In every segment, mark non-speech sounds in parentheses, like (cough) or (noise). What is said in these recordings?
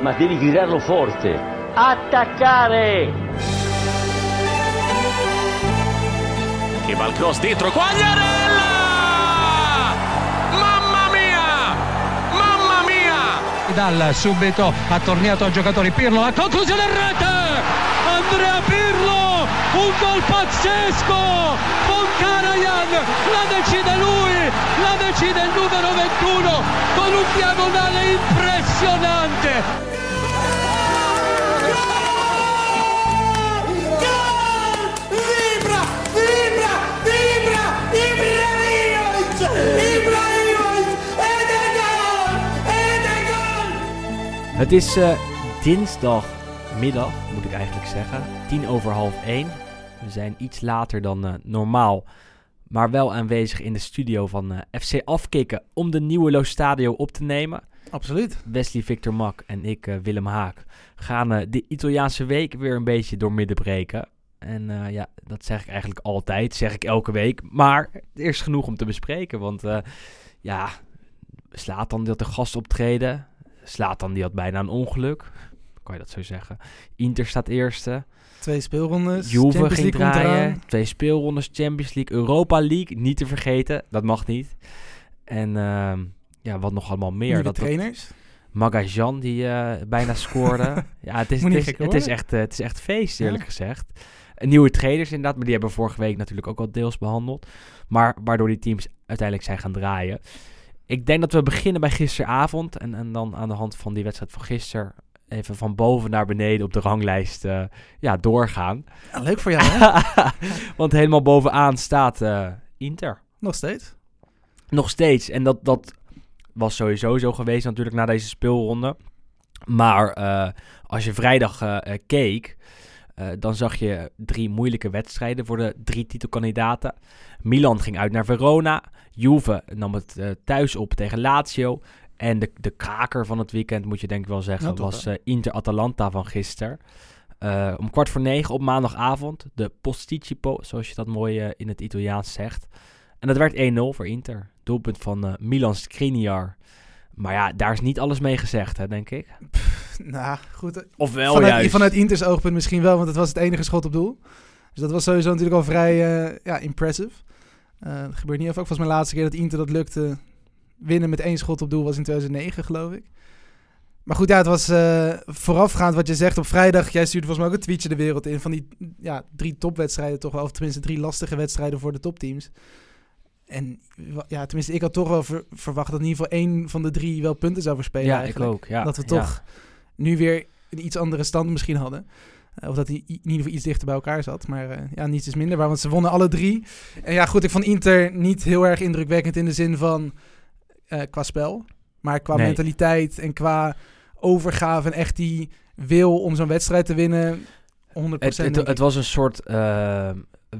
ma devi gridarlo forte. Attaccare! Che va il cross dentro, Quagliarella! Mamma mia! Mamma mia! Dal subito ha tornato a giocatori Pirlo, la conclusione in rete! Andrea Pirlo, un gol pazzesco! Von Karajan, la decide lui, la decide il numero 21 con un diagonale impressionante! Het is eh, dinsdagmiddag, moet ik eigenlijk zeggen. Tien over half één. We zijn iets later dan eh, normaal. Maar wel aanwezig in de studio van eh, FC Afkikken om de nieuwe Lo Stadio op te nemen. Absoluut. Wesley Victor Mak en ik, Willem Haak, gaan de Italiaanse week weer een beetje doormidden breken. En ja, dat zeg ik eigenlijk altijd, zeg ik elke week. Maar er is genoeg om te bespreken, want ja, Slatan die had de gast optreden. Slatan die had bijna een ongeluk, kan je dat zo zeggen. Inter staat eerste. Twee speelrondes. Juve Champions ging League draaien. Twee speelrondes, Champions League, Europa League, niet te vergeten. Dat mag niet. En ehm, ja, wat nog allemaal meer. Nieuwe dat, dat- trainers. Magajan die eh, bijna scoorde. (laughs) ja, het is, het is, het is echt, eh, het is echt feest, eerlijk Ja. gezegd. Nieuwe trainers inderdaad, maar die hebben we vorige week natuurlijk ook al deels behandeld. Maar waardoor die teams uiteindelijk zijn gaan draaien. Ik denk dat we beginnen bij gisteravond. En, en dan aan de hand van die wedstrijd van gisteren... even van boven naar beneden op de ranglijst eh, ja, doorgaan. Ja, leuk voor jou, hè? (laughs) Want helemaal bovenaan staat eh, Inter. Nog steeds. Nog steeds. En dat, dat was sowieso zo geweest natuurlijk na deze speelronde. Maar eh, als je vrijdag keek, dan zag je drie moeilijke wedstrijden voor de drie titelkandidaten. Milan ging uit naar Verona. Juve nam het eh, thuis op tegen Lazio. En de, de kraker van het weekend, moet je denk ik wel zeggen, Ja, was eh, Inter-Atalanta van gisteren. Eh, om kwart voor negen op maandagavond. De Posticipo, zoals je dat mooi in het Italiaans zegt. En dat werd 1-0 voor Inter. Doelpunt van Milan Skriniar. Maar ja, daar is niet alles mee gezegd, hè, denk ik. (laughs) Nou, goed. Of wel vanuit, juist. vanuit Inters oogpunt misschien wel, want het was het enige schot op doel. Dus dat was sowieso natuurlijk al vrij ja, impressive. Eh dat gebeurt niet heel vaak. Volgens mij de laatste keer dat Inter dat lukte winnen met één schot op doel was in 2009, geloof ik. Maar goed, ja, het was eh, voorafgaand wat je zegt op vrijdag. Jij stuurde volgens mij ook een tweetje de wereld in van die ja, drie topwedstrijden toch wel. Of tenminste drie lastige wedstrijden voor de topteams. En ja, tenminste, ik had toch wel ver- verwacht dat in ieder geval één van de drie wel punten zou verspelen. ja, ik eigenlijk. ook. Ja, dat we ja. toch nu weer een iets andere stand misschien hadden. Eh, of dat hij in ieder geval iets dichter bij elkaar zat. Maar eh, ja, niets is minder waar, want ze wonnen alle drie. En ja, goed, ik vond Inter niet heel erg indrukwekkend in de zin van eh, qua spel. Maar qua Nee. mentaliteit en qua overgave en echt die wil om zo'n wedstrijd te winnen. 100% Het, het, was een soort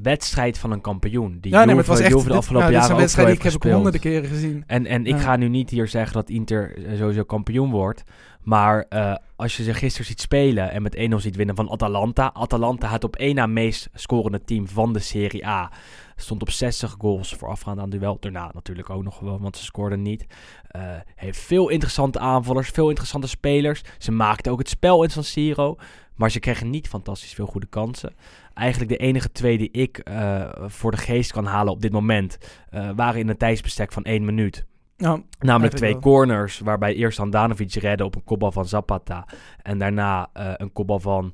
wedstrijd van een kampioen. Die ja, nee, maar het was echt de afgelopen nou, jaren ook wedstrijd die ik heb ik honderden keren gezien. En, en ik Ja. ga nu niet hier zeggen dat Inter eh, sowieso kampioen wordt. Maar eh, als je ze gisteren ziet spelen en met 1-0 ziet winnen van Atalanta. Atalanta het op één na meest scorende team van de Serie A. Stond op 60 goals voorafgaand aan duel. Daarna natuurlijk ook nog gewoon, want ze scoorden niet. Eh, heeft veel interessante aanvallers, veel interessante spelers. Ze maakten ook het spel in San Siro. Maar ze kregen niet fantastisch veel goede kansen. Eigenlijk de enige twee die ik eh, voor de geest kan halen op dit moment... eh, waren in een tijdsbestek van één minuut. Nou, Namelijk twee corners, waarbij eerst Handanovic redde op een kopbal van Zapata. En daarna eh, een kopbal van...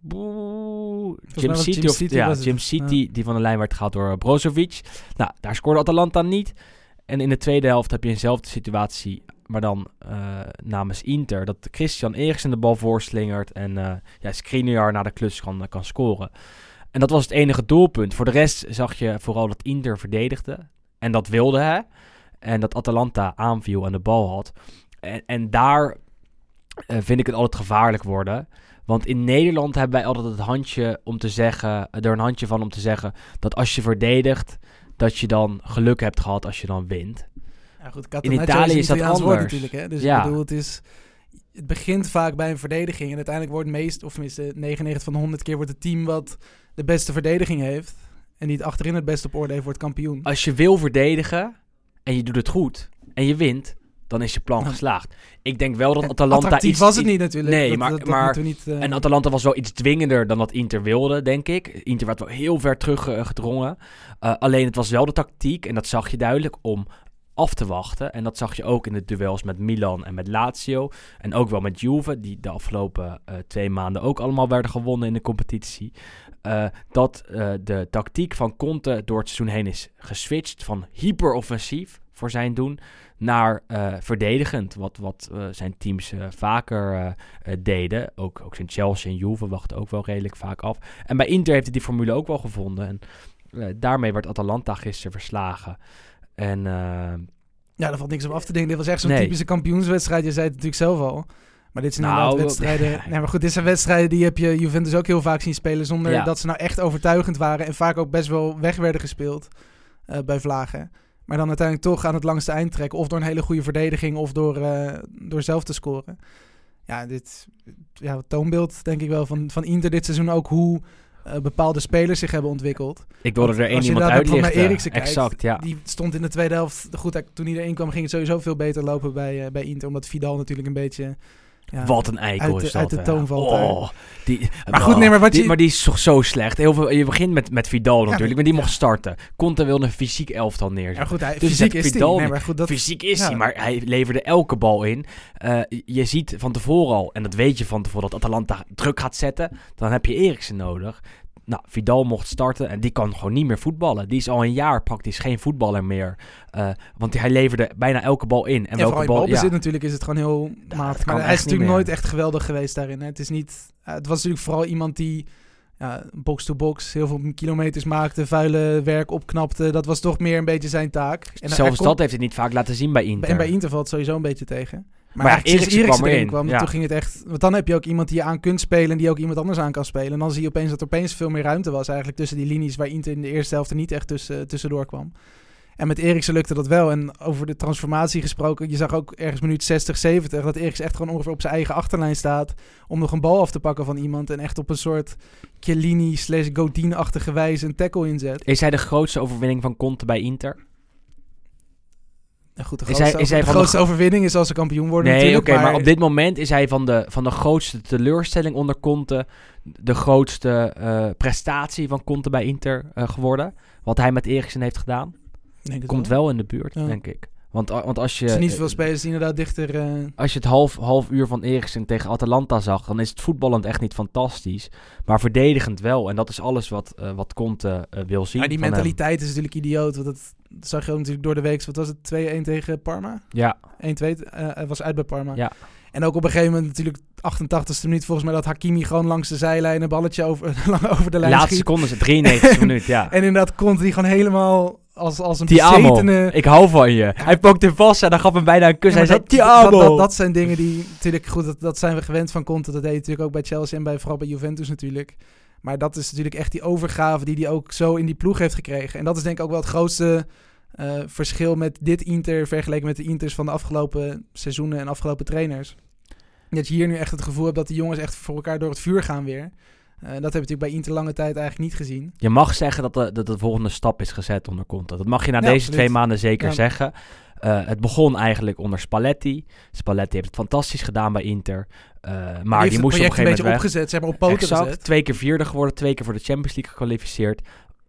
Boe, Jim City, Jim of, City ja. Jim City, die van de lijn werd gehaald door Brozovic. Nou, daar scoorde Atalanta niet. En in de tweede helft heb je eenzelfde situatie, maar dan eh, namens Inter. Dat Christian Eriksen de bal voorslingert en eh ja, Skriniar naar de klus kan, kan scoren. En dat was het enige doelpunt. Voor de rest zag je vooral dat Inter verdedigde. En dat wilde hij. En dat Atalanta aanviel en de bal had. En, en daar eh, vind ik het altijd gevaarlijk worden. Want in Nederland hebben wij altijd het handje om te zeggen, er een handje van om te zeggen dat als je verdedigt, dat je dan geluk hebt gehad als je dan wint. Ja, goed, Catenaccio Italië is dat woord anders. natuurlijk. Hè? Dus Ja. ik bedoel, het, is, het begint vaak bij een verdediging. En uiteindelijk wordt meest, of tenminste 99 van de 100 keer, wordt het team wat de beste verdediging heeft. En die het achterin het beste op orde heeft, wordt kampioen. Als je wil verdedigen en je doet het goed en je wint, dan is je plan Ja. geslaagd. Ik denk wel dat En Atalanta attractief iets... was het niet natuurlijk. Nee, Dat- maar- dat- dat maar- niet, eh, En Atalanta was wel iets dwingender dan dat Inter wilde, denk ik. Inter werd wel heel ver teruggedrongen. Eh alleen het was wel de tactiek, en dat zag je duidelijk, om af te wachten. En dat zag je ook in de duels met Milan en met Lazio. En ook wel met Juve, die de afgelopen eh, twee maanden ook allemaal werden gewonnen in de competitie. Eh, dat eh, de tactiek van Conte door het seizoen heen is geswitcht van hyperoffensief voor zijn doen naar eh, verdedigend. Wat, wat eh, zijn teams eh, vaker deden. Ook, ook zijn Chelsea en Juve wachten ook wel redelijk vaak af. En bij Inter heeft hij die formule ook wel gevonden. En daarmee werd Atalanta gisteren verslagen. En Ja, daar valt niks op af te denken. Dit was echt zo'n Nee. typische kampioenswedstrijd. Je zei het natuurlijk zelf al. Maar dit zijn Nou, wedstrijden... (laughs) Nee, maar goed, dit zijn wedstrijden die heb je Juventus ook heel vaak zien spelen... zonder Ja. dat ze nou echt overtuigend waren... en vaak ook best wel weg werden gespeeld bij Vlagen. Maar dan uiteindelijk toch aan het langste eind trekken... of door een hele goede verdediging of door, eh, door zelf te scoren. Ja, dit ja, toonbeeld denk ik wel van, van Inter dit seizoen ook... hoe eh, bepaalde spelers zich hebben ontwikkeld. ik wilde er één iemand uitlichten. naar Eriksen kijkt, exact, ja. Die stond in de tweede helft... Goed, toen hij erin kwam ging het sowieso veel beter lopen bij, eh, bij Inter. Omdat Vidal natuurlijk een beetje... Ja, Wat een eikel uit de- is dat. uit de toon valt oh, die, Maar goed, nee, maar wat die- je- maar die is toch zo slecht. Heel veel, je begint met, met Vidal natuurlijk, maar die mocht starten. Conte wilde een fysiek elftal neerzetten. Ja, goed, hij, Dus fysiek is Vidal hij. Nee, maar goed, dat, Fysiek is hij, maar hij leverde elke bal in. Eh, je ziet van tevoren al, en dat weet je van tevoren, dat Atalanta druk gaat zetten. Dan heb je Eriksen nodig. Nou, Vidal mocht starten en die kan gewoon niet meer voetballen. Die is al een jaar praktisch geen voetballer meer. Eh, want hij leverde bijna elke bal in. En en welke bal... balbezit Ja, natuurlijk is het gewoon heel matig. Maar hij is natuurlijk nooit echt geweldig geweest daarin. Hè. Het, is niet, eh, het was natuurlijk vooral iemand die ja, box-to-box heel veel kilometers maakte, vuile werk opknapte. Dat was toch meer een beetje zijn taak. En Zelfs kon- dat heeft hij niet vaak laten zien bij Inter. En bij Inter valt het sowieso een beetje tegen. Maar, Maar Eriksen kwam erin erin, kwam, ja. toen ging het echt... Want dan heb je ook iemand die je aan kunt spelen en die ook iemand anders aan kan spelen. En dan zie je opeens dat er opeens veel meer ruimte was eigenlijk tussen die linies waar Inter in de eerste helft er niet echt tussen, tussendoor kwam. En met Eriksen lukte dat wel. En over de transformatie gesproken, je zag ook ergens minuut 60, 70 dat Eriksen echt gewoon ongeveer op zijn eigen achterlijn staat om nog een bal af te pakken van iemand en echt op een soort Chiellini slash Godin-achtige wijze een tackle inzet. Is hij de grootste overwinning van Conte bij Inter? Goed, de Is grootste, hij- is hij de van de grootste overwinning is als ze kampioen worden Nee, oké, natuurlijk. maar op dit moment is hij van de, van de grootste teleurstelling onder Conte de grootste eh, prestatie van Conte bij Inter eh, geworden. Wat hij met Eriksen heeft gedaan. Denk Komt wel in de buurt, Ja. denk ik. Want, a- want als je, Er zijn niet zoveel spelers die inderdaad dichter... eh, als je het half, half uur van Eriksen tegen Atalanta zag, dan is het voetballend echt niet fantastisch. Maar verdedigend wel. En dat is alles wat, eh, wat Conte eh, wil zien. maar die hem. mentaliteit is natuurlijk idioot. Want dat, zag je ook natuurlijk door de week. Wat was het? 2-1 tegen Parma? 1-2. Ja, eh hij was uit bij Parma. Ja. En ook op een gegeven moment natuurlijk 88ste minuut volgens mij dat Hakimi gewoon langs de zijlijn een balletje over, (laughs) over de lijn laatste schiet. seconde, is het 93 (laughs) minuut, ja. En inderdaad komt hij gewoon helemaal als, als een bezetene... ik hou van je. Hij pakte vast en dan gaf hem bijna een kus. Ja, hij zei, Ti dat, dat, dat, zijn dingen die natuurlijk goed, dat, dat zijn we gewend van Conte. Dat deed hij natuurlijk ook bij Chelsea en bij, vooral bij Juventus natuurlijk. Maar dat is natuurlijk echt die overgave die hij ook zo in die ploeg heeft gekregen. En dat is denk ik ook wel het grootste eh, verschil met dit Inter vergeleken met de Inters van de afgelopen seizoenen en afgelopen trainers. Dat je hier nu echt het gevoel hebt dat die jongens echt voor elkaar door het vuur gaan weer. Eh, dat heb je natuurlijk bij Inter lange tijd eigenlijk niet gezien. Je mag zeggen dat de, dat de volgende stap is gezet onder Conte. Dat mag je na Ja, deze absoluut. twee maanden zeker Ja. zeggen. Eh, het begon eigenlijk onder Spalletti. Spalletti heeft het fantastisch gedaan bij Inter. Eh, maar die, moest op een gegeven beetje moment weg. opgezet, zeg maar op poten exact. gezet. Twee keer vierde geworden, twee keer voor de Champions League gekwalificeerd.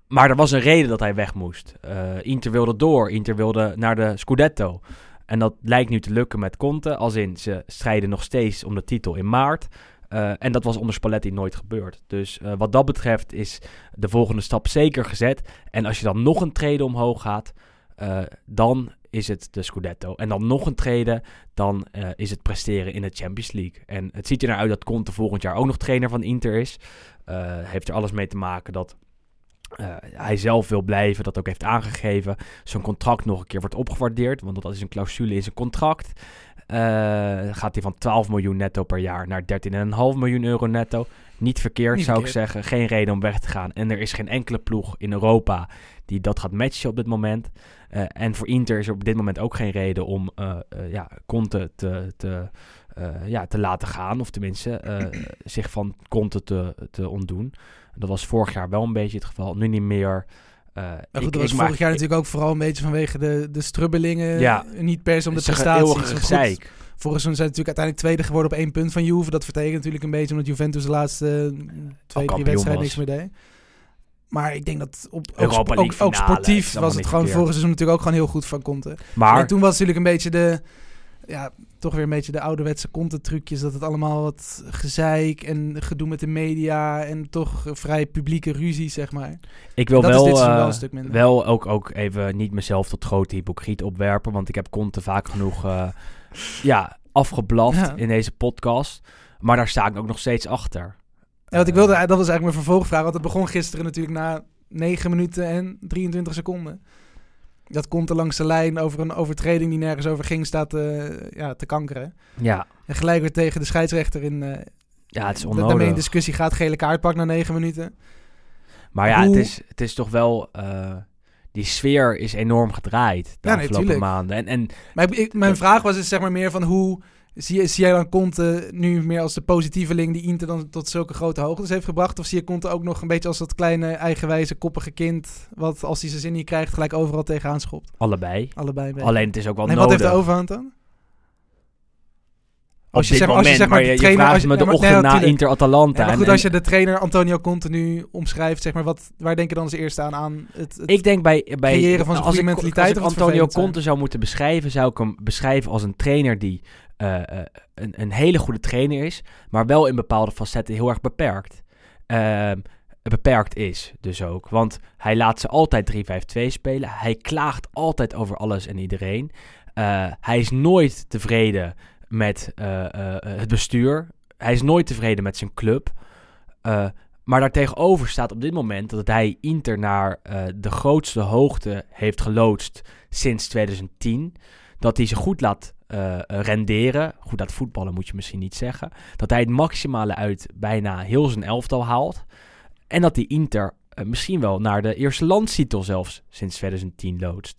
Maar er was een reden dat hij weg moest. Inter wilde door. Inter wilde naar de Scudetto. En dat lijkt nu te lukken met Conte. Als in, ze strijden nog steeds om de titel in maart. Eh, en dat was onder Spalletti nooit gebeurd. Dus eh, wat dat betreft is de volgende stap zeker gezet. En als je dan nog een trede omhoog gaat, eh, dan is het de Scudetto. En dan nog een trede, dan is het presteren in de Champions League. En het ziet er naar uit dat Conte volgend jaar ook nog trainer van Inter is. Heeft er alles mee te maken dat hij zelf wil blijven, dat ook heeft aangegeven. Zijn contract nog een keer wordt opgewaardeerd, want dat is een clausule in zijn contract. Eh, gaat hij van 12 miljoen netto per jaar naar 13,5 miljoen euro netto. Niet verkeerd, Niet zou verkeerd. ik zeggen. Geen reden om weg te gaan. En er is geen enkele ploeg in Europa die dat gaat matchen op dit moment. Eh, en voor Inter is er op dit moment ook geen reden om eh, ja, Conte te, te, ja, te laten gaan. Of tenminste, (clears throat) zich van Conte te, te ontdoen. Dat was vorig jaar wel een beetje het geval. Nu niet meer. Eh, ik- dat was vorig maak- jaar natuurlijk ook vooral een beetje vanwege de, de strubbelingen. Ja. Niet per se om de prestaties. gezeik. Vorig seizoen zijn ze natuurlijk uiteindelijk tweede geworden op één punt van Juve. Dat vertekent natuurlijk een beetje omdat Juventus de laatste eh, twee, drie wedstrijden niks meer deed. Maar ik denk dat op, ook, sportief was het gewoon vorig seizoen natuurlijk ook gewoon heel goed van Conte. Maar En toen was het natuurlijk een beetje de, ja, toch weer een beetje de ouderwetse Conte-trucjes. Dat het allemaal wat gezeik en gedoe met de media en toch vrij publieke ruzie, zeg maar. ik wil dat is wel, dit seizoen eh, wel een stuk minder. wel ook, ook even niet mezelf tot grote hypocriet opwerpen. Want ik heb Conte vaak genoeg eh, ja, afgeblaft Ja. in deze podcast. Maar daar sta ik ook nog steeds achter. Ja, wat ik Eh, wilde, dat was eigenlijk mijn vervolgvraag. Want het begon gisteren natuurlijk na 9 minuten en 23 seconden. Dat komt er langs de lijn over een overtreding die nergens over ging, staat eh, ja, te kankeren. Ja, En gelijk weer tegen de scheidsrechter in. eh ja, het is da- daarmee onnodig. in discussie gaat, gele kaart pak na 9 minuten. Maar ja, Hoe- het is, het is toch wel... eh, die sfeer is enorm gedraaid de Ja, afgelopen maanden. En, en Maar ik, ik- mijn vraag was dus zeg maar meer van hoe zie, zie jij dan Conte nu meer als de positieveling die Inter dan tot zulke grote hoogtes heeft gebracht? Of zie je Conte ook nog een beetje als dat kleine eigenwijze koppige kind wat als hij zijn zin niet krijgt gelijk overal tegenaan schopt? allebei. Allebei. Alleen het is ook wel Nee, wat nodig. heeft de overhand dan? Op je dit zeg- moment, zeg maar je, je trainer- vraagt als je- me de ja, ochtend nee, na. Inter-Atalanta. Ja, maar En- goed, en als je de trainer Antonio Conte nu omschrijft, zeg maar, wat, waar denk je dan als eerste aan? aan het, het- Ik denk bij, bij creëren van als ik, mentaliteit Als ik Antonio zijn? Conte zou moeten beschrijven, zou ik hem beschrijven als een trainer die eh, eh, een, een hele goede trainer is, maar wel in bepaalde facetten heel erg beperkt. Ehm, beperkt is dus ook. Want hij laat ze altijd 3-5-2 spelen. Hij klaagt altijd over alles en iedereen. Eh, hij is nooit tevreden met eh, eh, het bestuur. Hij is nooit tevreden met zijn club. Eh, maar daartegenover staat op dit moment dat hij Inter naar eh, de grootste hoogte heeft geloodst sinds 2010. Dat hij ze goed laat eh, renderen. Goed laat voetballen moet je misschien niet zeggen. Dat hij het maximale uit bijna heel zijn elftal haalt. En dat die Inter eh, misschien wel naar de eerste landstitel zelfs sinds 2010 loodst.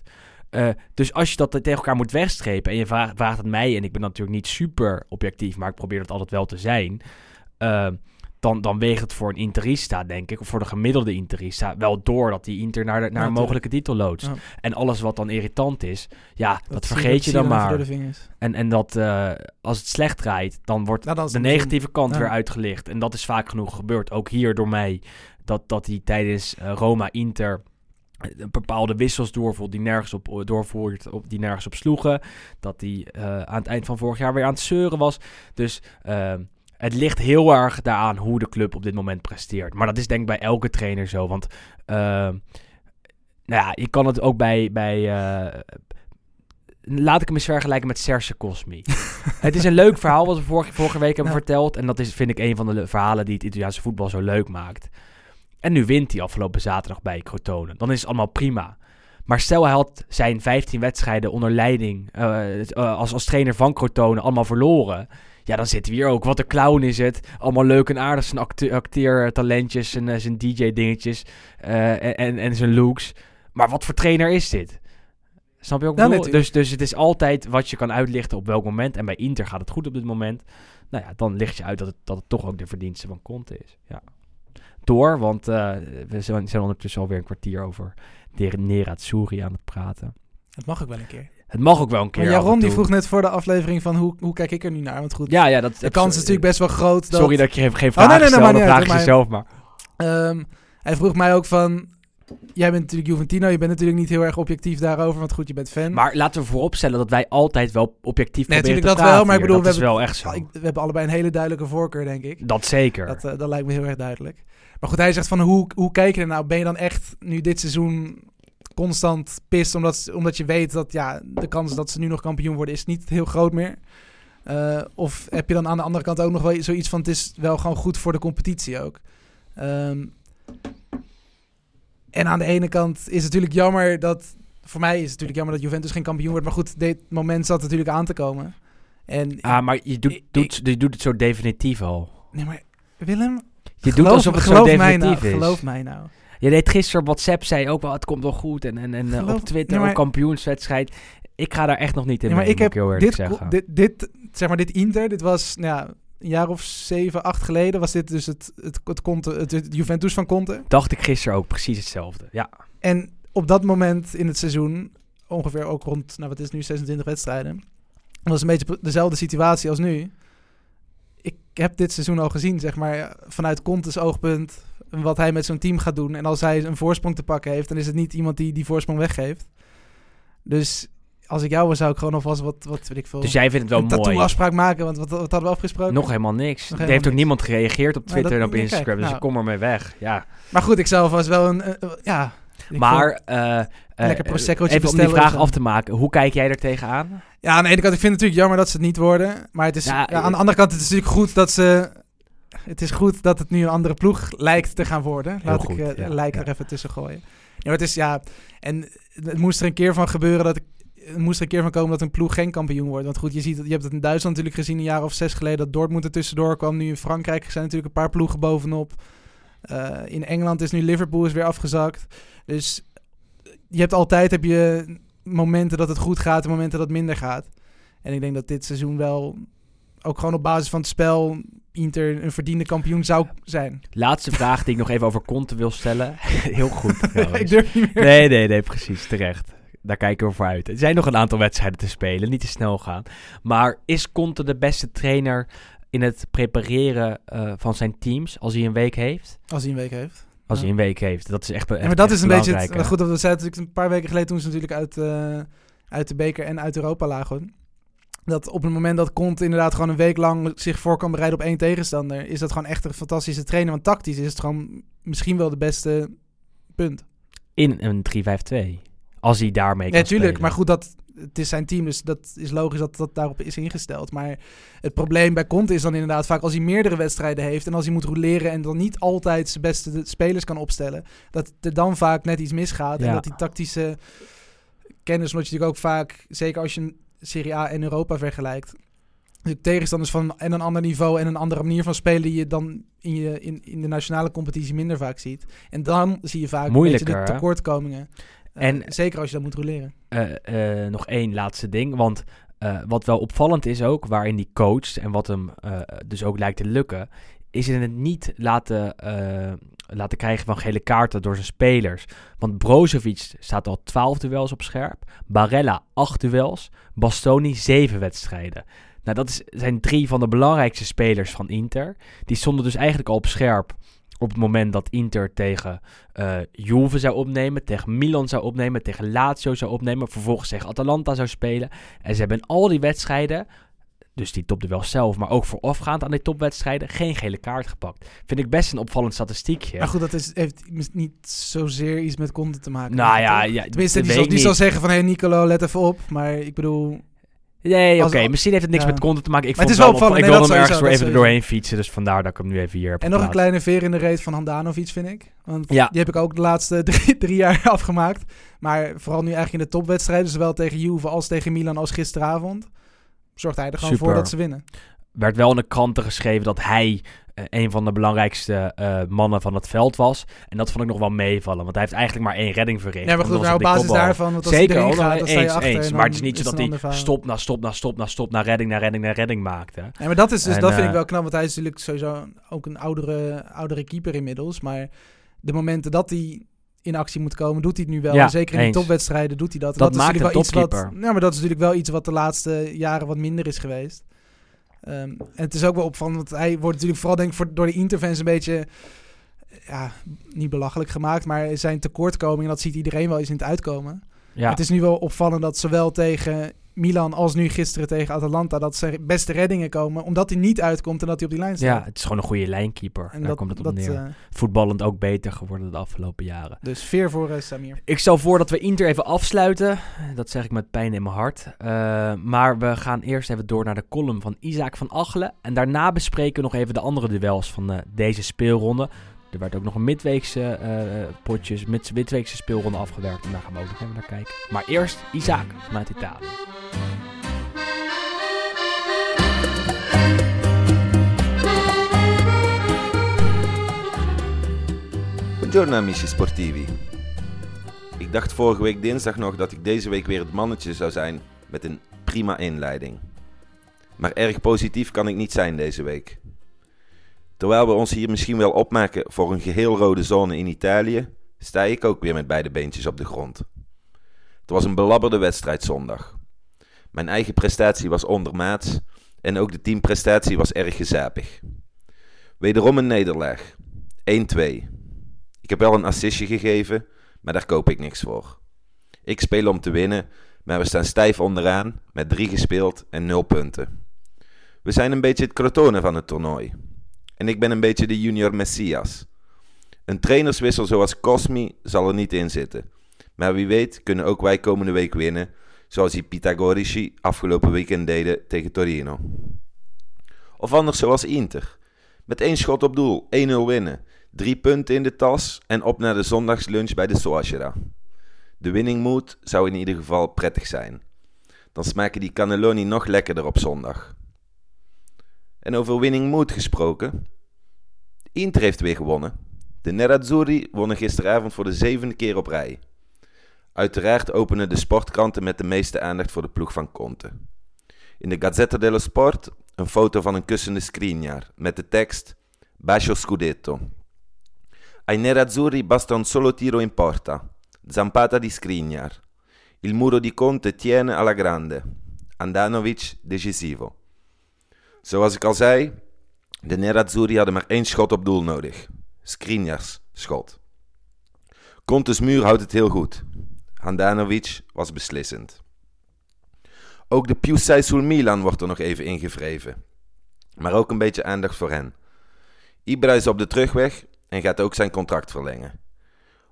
Eh, dus als je dat tegen elkaar moet wegstrepen en je vraagt, vraagt het mij, en ik ben natuurlijk niet super objectief, maar ik probeer dat altijd wel te zijn, eh, dan, dan weegt het voor een Interista, denk ik, of voor de gemiddelde Interista, wel door dat die Inter naar, de, naar een mogelijke titel loodst. Ja. En alles wat dan irritant is, ja, dat, vergeet je dan maar. En, en dat eh, als het slecht draait, dan wordt Nou, de negatieve kant ja. weer uitgelicht. En dat is vaak genoeg gebeurd. Ook hier door mij. Dat, dat hij tijdens Roma-Inter bepaalde wissels doorvoert die nergens op, doorvoert, op, die nergens op sloegen. Dat hij eh, aan het eind van vorig jaar weer aan het zeuren was. Dus eh, het ligt heel erg daaraan hoe de club op dit moment presteert. Maar dat is denk ik bij elke trainer zo. Want eh, nou ja, je kan het ook bij... bij eh, Laat ik hem eens vergelijken met Serge Cosmi. (laughs) het is een leuk verhaal wat we vorige, vorige week hebben verteld. En dat is, vind ik, een van de le- verhalen die het Italiaanse voetbal zo leuk maakt. En nu wint hij afgelopen zaterdag bij Crotone. Dan is het allemaal prima. Maar stel hij had zijn 15 wedstrijden onder leiding eh, eh, als, als trainer van Crotone allemaal verloren. Ja, dan zitten we hier ook. Wat een clown is het. Allemaal leuk en aardig zijn acte- acteertalentjes en eh, zijn DJ-dingetjes eh, en, en, en zijn looks. Maar wat voor trainer is dit? Snap je ook? Natuurlijk. dus, dus het is altijd wat je kan uitlichten op welk moment. En bij Inter gaat het goed op dit moment. Nou ja, dan licht je uit dat het, dat het toch ook de verdienste van Conte is. Ja. Door, want eh, we zijn, zijn ondertussen alweer een kwartier over de Nerazzurri aan het praten. Het mag ook wel een keer. Het mag ook wel een keer. Maar Jaron die vroeg net voor de aflevering van hoe, hoe kijk ik er nu naar? Want goed, Ja, ja, dat de kans is natuurlijk best wel groot. Dat, Sorry dat ik je geen Oh, vraag nee, nee, stel, maar dan niet vraag uit, je maar-. Ehm, hij vroeg mij ook van... Jij bent natuurlijk Juventino, je bent natuurlijk niet heel erg objectief daarover, want goed, je bent fan. Maar laten we vooropstellen dat wij altijd wel objectief Nee, proberen te natuurlijk dat praten wel, maar ik bedoel, dat we is hebben- wel echt zo. We hebben allebei een hele duidelijke voorkeur, denk ik. Dat zeker. Dat, eh, dat lijkt me heel erg duidelijk. Maar goed, hij zegt van hoe, hoe kijk je er nou? Ben je dan echt nu dit seizoen constant pist omdat, omdat je weet dat ja, de kans dat ze nu nog kampioen worden is niet heel groot meer? Eh, of heb je dan aan de andere kant ook nog wel zoiets van het is wel gewoon goed voor de competitie ook? Ehm, en aan de ene kant is het natuurlijk jammer dat, voor mij is het natuurlijk jammer dat Juventus geen kampioen wordt. Maar goed, dit moment zat natuurlijk aan te komen. En Ah, maar je doet, ik- doet, je doet het zo definitief al. nee, maar Willem, Je geloof, doet alsof het zo definitief nou, is. geloof mij nou. Je deed gisteren op WhatsApp, zei ook wel, het komt wel goed. En, en, en eh, Geloof- op Twitter nee, maar- ook kampioenswedstrijd. Ik ga daar echt nog niet in Ja, maar mee, ik heb eerlijk dit, zeggen. dit, dit, zeg maar, dit Inter, dit was nou ja, een jaar of zeven, acht geleden, was dit dus het, het, het, Conte, het, het Juventus van Conte. Dacht ik gisteren ook precies hetzelfde. Ja, En op dat moment in het seizoen, ongeveer ook rond, nou wat is het nu, 26 wedstrijden, was een beetje dezelfde situatie als nu. Ik heb dit seizoen al gezien, zeg maar, vanuit Conte's oogpunt, wat hij met zo'n team gaat doen. En als hij een voorsprong te pakken heeft, dan is het niet iemand die die voorsprong weggeeft. Dus als ik jou was, zou ik gewoon alvast wat, wat weet ik veel, Dus jij vindt het wel mooi. tattoo-afspraak maken. Want wat, wat hadden we afgesproken? Nog helemaal niks. Nog er heeft ook niemand gereageerd op Nou, Twitter dat- en op Instagram, kijk, dus nou. ik kom ermee weg. Ja. Maar goed, ik zelf was wel een, eh, eh, ja... ik Maar eh, eh, Lekker proseccootje even om die vraag af te maken, hoe kijk jij er tegenaan? Ja, aan de ene kant, ik vind het natuurlijk jammer dat ze het niet worden. Maar het is, Ja, ja, aan eh, de andere kant, het is natuurlijk goed dat ze... Het is goed dat het nu een andere ploeg lijkt te gaan worden. Laat goed, ik eh, ja, lijkt ja. er even tussen gooien. Ja, het is, ja... En het moest er een keer van gebeuren dat ik... Het moest er een keer van komen dat een ploeg geen kampioen wordt. Want goed, je, ziet, je hebt het in Duitsland natuurlijk gezien een jaar of zes geleden... dat Dortmund er tussendoor kwam. Nu in Frankrijk zijn natuurlijk een paar ploegen bovenop. Eh, in Engeland is nu Liverpool is weer afgezakt. Dus je hebt altijd heb je momenten dat het goed gaat en momenten dat het minder gaat. En ik denk dat dit seizoen wel, ook gewoon op basis van het spel, Inter een verdiende kampioen zou zijn. Laatste vraag die ik nog even over Conte wil stellen. (laughs) Heel goed. (laughs) ik durf niet meer. Nee, nee, nee, precies, terecht. Daar kijken we voor uit. Er zijn nog een aantal wedstrijden te spelen, niet te snel gaan. Maar is Conte de beste trainer in het prepareren eh, van zijn teams als hij een week heeft? Als hij een week heeft. Als Ja. hij een week heeft. Dat is echt, echt Ja, maar dat echt is een beetje het, goed dat we zeiden natuurlijk een paar weken geleden toen ze natuurlijk uit, eh, uit de beker en uit Europa lagen. Dat op het moment dat Conte inderdaad gewoon een week lang zich voor kan bereiden op één tegenstander, is dat gewoon echt een fantastische trainer. Want tactisch is het gewoon misschien wel de beste punt. In een 3-5-2. Als hij daarmee kan Ja, tuurlijk. spelen. Maar goed, dat, het is zijn team, dus dat is logisch dat dat daarop is ingesteld. Maar het probleem bij Conte is dan inderdaad vaak als hij meerdere wedstrijden heeft en als hij moet roleren en dan niet altijd zijn beste spelers kan opstellen, dat er dan vaak net iets misgaat. En dat die tactische kennis, omdat je natuurlijk ook vaak, zeker als je Serie A en Europa vergelijkt, de tegenstanders van en een ander niveau en een andere manier van spelen die je dan in, je, in, in de nationale competitie minder vaak ziet. En dan zie je vaak een beetje Moeilijker, de tekortkomingen. Eh, En- zeker als je dan moet roleren. Eh, eh, nog één laatste ding. Want eh, wat wel opvallend is ook, waarin die coacht en wat hem dus ook lijkt te lukken, is in het niet laten, laten krijgen van gele kaarten door zijn spelers. Want Brozovic staat al 12 duels op scherp, Barella 8 duels, Bastoni 7 wedstrijden. Nou, dat is, zijn drie van de belangrijkste spelers van Inter. Die stonden dus eigenlijk al op scherp op het moment dat Inter tegen eh Juve zou opnemen, tegen Milan zou opnemen, tegen Lazio zou opnemen, vervolgens tegen Atalanta zou spelen. En ze hebben in al die wedstrijden, dus die topduel zelf, maar ook voorafgaand aan die topwedstrijden, geen gele kaart gepakt. Vind ik best een opvallend statistiekje. Maar goed, dat is, heeft niet zozeer iets met content te maken. nou ja, ja Tenminste, die zal, die zeggen van... Hé, hey, Nicolo, let even op. Maar ik bedoel... Nee, oké, misschien heeft het niks ja. met content te maken. Ik Maar vond het is wel opvallend. Ik nee, wilde hem ergens even er doorheen fietsen, dus vandaar dat ik hem nu even hier heb En nog een kleine veer in de reet van Handanovic, vind ik. Want Ja. die heb ik ook de laatste (laughs) drie, drie jaar (laughs) afgemaakt. Maar vooral nu eigenlijk in de topwedstrijden, zowel tegen Juve als tegen Milan als gisteravond, zorgt hij er gewoon Super. voor dat ze winnen. werd wel in de kranten geschreven dat hij een van de belangrijkste eh, mannen van het veld was. En dat vond ik nog wel meevallen, want hij heeft eigenlijk maar één redding verricht. Ja, maar goed, dat was op basis kopbal. daarvan, want als Zeker, gaat, dan je achter. eens. Maar het is niet zo dat hij verhaal. stop na stop na stop na stop na redding na redding na redding maakte. Nee, maar dat is dus, En, dat vind ik eh, wel knap, want hij is natuurlijk sowieso ook een oudere, oudere keeper inmiddels. Maar de momenten dat hij in actie moet komen, doet hij het nu wel. Ja, En zeker in die topwedstrijden doet hij dat. Dat is maakt natuurlijk een wel iets wat. Ja, maar dat is natuurlijk wel iets wat de laatste jaren wat minder is geweest. Ehm, en het is ook wel opvallend, want hij wordt natuurlijk vooral denk ik voor, door de interfans een beetje, ja, niet belachelijk gemaakt, maar zijn tekortkomingen, dat ziet iedereen wel eens in het uitkomen. Ja, Het is nu wel opvallend dat zowel tegen Milan als nu gisteren tegen Atalanta, dat zijn beste reddingen komen, omdat hij niet uitkomt en dat hij op die lijn staat. ja, het is gewoon een goede lijnkeeper. En Daar dat, komt het op dat, neer. eh, Voetballend ook beter geworden de afgelopen jaren. dus veer voor eh, Samir. Ik stel voor dat we Inter even afsluiten. Dat zeg ik met pijn in mijn hart. Eh, maar we gaan eerst even door naar de column van Isaac van Achelen. En daarna bespreken we nog even de andere duels van deze speelronde. Er werd ook nog een midweekse eh, potjes, mid- midweekse speelronde afgewerkt. En daar gaan we ook nog even naar kijken. Maar eerst Isaac vanuit Italië. Buongiorno amici sportivi. Ik dacht vorige week dinsdag nog dat ik deze week weer het mannetje zou zijn met een prima inleiding. Maar erg positief kan ik niet zijn deze week. Terwijl we ons hier misschien wel opmaken voor een geheel rode zone in Italië, sta ik ook weer met beide beentjes op de grond. Het was een belabberde wedstrijd zondag. Mijn eigen prestatie was ondermaats en ook de teamprestatie was erg gezapig. Wederom een nederlaag. 1-2. Ik heb wel een assistje gegeven, maar daar koop ik niks voor. Ik speel om te winnen, maar we staan stijf onderaan met 3 gespeeld en 0 punten. We zijn een beetje het crotone van het toernooi. En ik ben een beetje de junior messias. Een trainerswissel zoals Cosmi zal er niet in zitten. Maar wie weet kunnen ook wij komende week winnen, zoals die Pythagorici afgelopen weekend deden tegen Torino. Of anders zoals Inter. Met één schot op doel, 1-0 winnen, drie punten in de tas en op naar de zondagslunch bij de Soashera. De winning mood zou in ieder geval prettig zijn. Dan smaken die cannelloni nog lekkerder op zondag. En over winning mood gesproken. Inter heeft weer gewonnen. De Nerazzurri wonnen gisteravond voor de zevende keer op rij. Uiteraard openen de sportkranten met de meeste aandacht voor de ploeg van Conte. In de Gazzetta dello Sport een foto van een kussende Skriniar met de tekst Bacio Scudetto. Ai Nerazzurri basta un solo tiro in porta. Zampata di Skriniar. Il muro di Conte tiene alla grande. Andanovic decisivo. Zoals ik al zei, de Nerazzurri hadden maar één schot op doel nodig. Skriniars schot. Contes muur houdt het heel goed. Handanovic was beslissend. Ook de Piusai Milan wordt er nog even ingevreven. Maar ook een beetje aandacht voor hen. Ibra is op de terugweg en gaat ook zijn contract verlengen.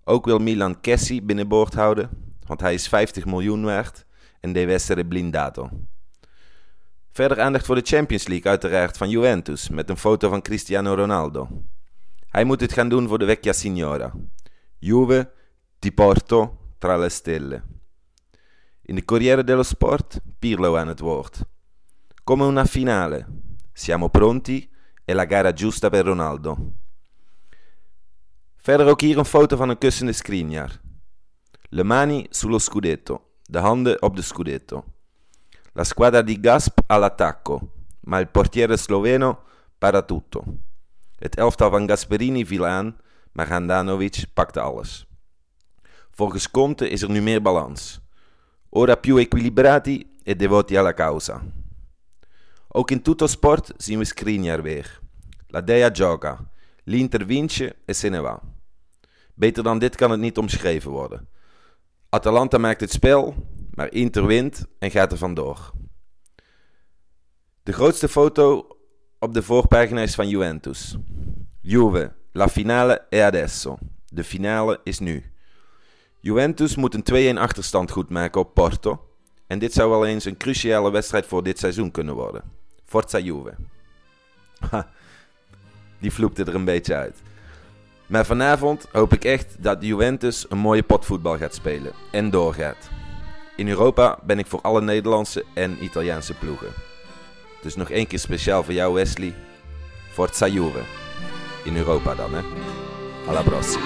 Ook wil Milan Kessi binnenboord houden, want hij is 50 miljoen waard en deve essere blindato. Verder aandacht voor de Champions League uiteraard van Juventus met een foto van Cristiano Ronaldo. Hij moet het gaan doen voor de Vecchia Signora. Juve, Ti Porto, tra le stelle. In de Corriere dello Sport Pirlo aan het woord. Come una finale. Siamo pronti e la gara giusta per Ronaldo. Verder ook hier een foto van een kussende Skriniar. Le mani sullo scudetto. De handen op de scudetto. La squadra di Gasp all'attacco, ma il portiere sloveno para tutto. Het elftal van Gasperini viel aan, maar Handanovic pakte alles. Volgens Conte is er nu meer balans. Ora più equilibrati e devoti alla causa. Ook in tutto sport zien we Skriniar weer. La Dea gioca, l'Inter vince e se ne va. Beter dan dit kan het niet omschreven worden. Atalanta maakt het spel, maar Inter wint en gaat er vandoor. De grootste foto op de voorpagina is van Juventus. Juve, la finale è adesso. De finale is nu. Juventus moet een 2-1 achterstand goedmaken op Porto. En dit zou wel eens een cruciale wedstrijd voor dit seizoen kunnen worden. Forza Juve. (laughs) Die vloekte er een beetje uit. Maar vanavond hoop ik echt dat Juventus een mooie potvoetbal gaat spelen en doorgaat. In Europa ben ik voor alle Nederlandse en Italiaanse ploegen. Dus nog één keer speciaal voor jou Wesley. Forza Juve. In Europa dan hè. Alla prossima.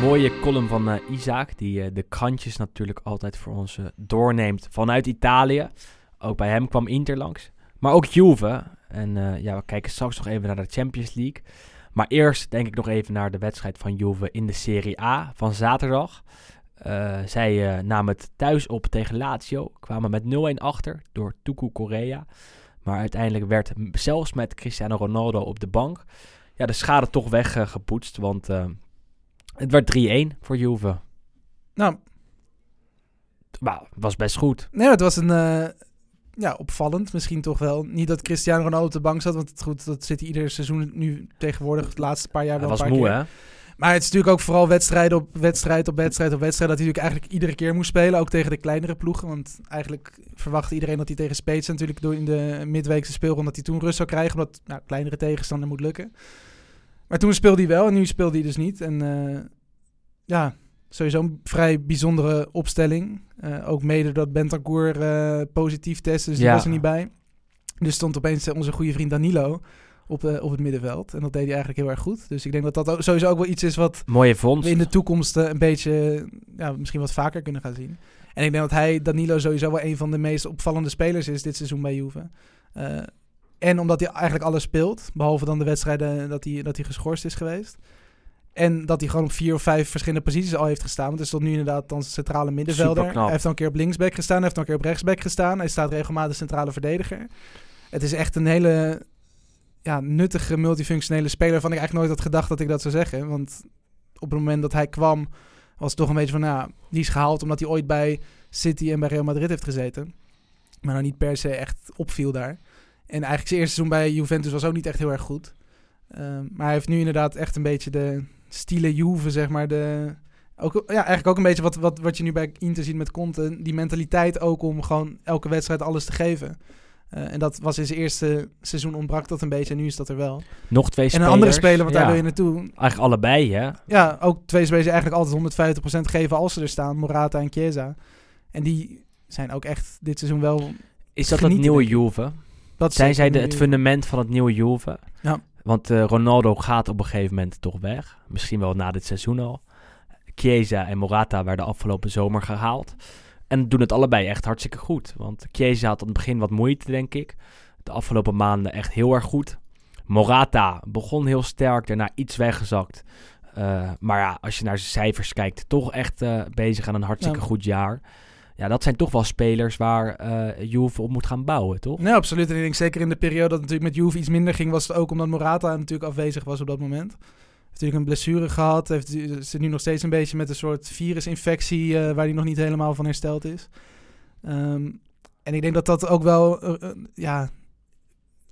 Mooie column van eh, Isaac, die eh, de krantjes natuurlijk altijd voor ons eh, doorneemt vanuit Italië. Ook bij hem kwam Inter langs. Maar ook Juve. En eh, ja, we kijken straks nog even naar de Champions League. Maar eerst denk ik nog even naar de wedstrijd van Juve in de Serie A van zaterdag. Eh, zij eh, namen het thuis op tegen Lazio. Kwamen met 0-1 achter door Tuku Correa. Maar uiteindelijk werd zelfs met Cristiano Ronaldo op de bank... Ja, de schade toch weggepoetst. Want het werd 3-1 voor Juve. Nou, Maar het was best goed. nee, het was een... ja, opvallend misschien toch wel. Niet dat Cristiano Ronaldo op de bank zat, want het, goed, dat zit hij ieder seizoen nu tegenwoordig, de laatste paar jaar Hij wel was een paar moe, keer. hè? Maar het is natuurlijk ook vooral wedstrijd op wedstrijd op wedstrijd op wedstrijd. Dat hij natuurlijk eigenlijk iedere keer moest spelen. Ook tegen de kleinere ploegen. Want eigenlijk verwachtte iedereen dat hij tegen Spezia natuurlijk door in de midweekse speelronde... dat hij toen rust zou krijgen. Omdat nou, kleinere tegenstander moet lukken. Maar toen speelde hij wel en nu speelde hij dus niet. En eh, ja, sowieso een vrij bijzondere opstelling. Eh, ook mede dat Bentancur eh, positief testte, dus die Ja. was er niet bij. Dus stond opeens eh, onze goede vriend Danilo op, op het middenveld. En dat deed hij eigenlijk heel erg goed. Dus ik denk dat dat ook, sowieso ook wel iets is wat Mooie vondst. we in de toekomst een beetje, ja, misschien wat vaker kunnen gaan zien. En ik denk dat hij, Danilo, sowieso wel een van de meest opvallende spelers is dit seizoen bij Juve. En omdat hij eigenlijk alles speelt, behalve dan de wedstrijden dat hij, dat hij geschorst is geweest. En dat hij gewoon op vier of vijf verschillende posities al heeft gestaan. Want het is tot nu inderdaad dan centrale middenvelder. Hij heeft al een keer op linksback gestaan, hij heeft al een keer op rechtsback gestaan. Hij staat regelmatig centrale verdediger. Het is echt een hele ja, nuttige, multifunctionele speler... waarvan ik eigenlijk nooit had gedacht dat ik dat zou zeggen. Want op het moment dat hij kwam, was het toch een beetje van... Nou, die is gehaald omdat hij ooit bij City en bij Real Madrid heeft gezeten. Maar nou niet per se echt opviel daar. En eigenlijk zijn eerste seizoen bij Juventus was ook niet echt heel erg goed. Ehm, maar hij heeft nu inderdaad echt een beetje de stile Juve, zeg maar. De, ook, ja, eigenlijk ook een beetje wat, wat, wat je nu bij Inter ziet met Conte. Die mentaliteit ook om gewoon elke wedstrijd alles te geven. Eh, en dat was in zijn eerste seizoen ontbrak dat een beetje. En nu is dat er wel. Nog twee En spelers. een andere speler, want ja. daar wil je naartoe. Eigenlijk allebei, hè? Ja, ook twee spelers die eigenlijk altijd 150% geven als ze er staan. Morata en Chiesa. En die zijn ook echt dit seizoen wel... Is dat het nieuwe. Juve? Dat Zijn zij de, het fundament van het nieuwe Juve? Ja. Want eh, Ronaldo gaat op een gegeven moment toch weg. Misschien wel na dit seizoen al. Chiesa en Morata werden afgelopen zomer gehaald. En doen het allebei echt hartstikke goed. Want Chiesa had aan het begin wat moeite, denk ik. De afgelopen maanden echt heel erg goed. Morata begon heel sterk, daarna iets weggezakt. Eh, maar ja, als je naar zijn cijfers kijkt, toch echt eh, bezig aan een hartstikke Ja. goed jaar. Ja, dat zijn toch wel spelers waar eh Juve op moet gaan bouwen, toch? Nee, absoluut. En ik denk zeker in de periode dat natuurlijk met Juve iets minder ging, was het ook omdat Morata natuurlijk afwezig was op dat moment. Heeft natuurlijk een blessure gehad. Heeft, zit nu nog steeds een beetje met een soort virusinfectie eh, waar hij nog niet helemaal van hersteld is. Ehm, en ik denk dat dat ook wel, eh, eh, ja,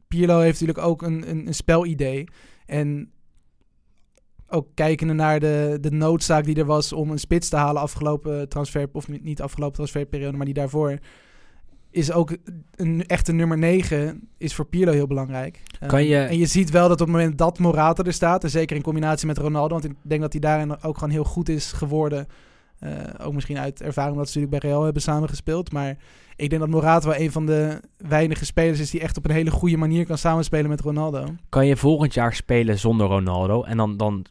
Pirlo heeft natuurlijk ook een, een, een spelidee. En ook kijkende naar de, de noodzaak die er was om een spits te halen afgelopen transfer, of niet afgelopen transferperiode, maar die daarvoor, is ook een echte nummer 9 is voor Pirlo heel belangrijk. Kan Eh, je- En je ziet wel dat op het moment dat Morata er staat, en zeker in combinatie met Ronaldo, want ik denk dat hij daarin ook gewoon heel goed is geworden. Eh, ook misschien uit ervaring omdat ze natuurlijk bij Real hebben samengespeeld. Maar ik denk dat Morata wel een van de weinige spelers is die echt op een hele goede manier kan samenspelen met Ronaldo. Kan je volgend jaar spelen zonder Ronaldo? En dan, dan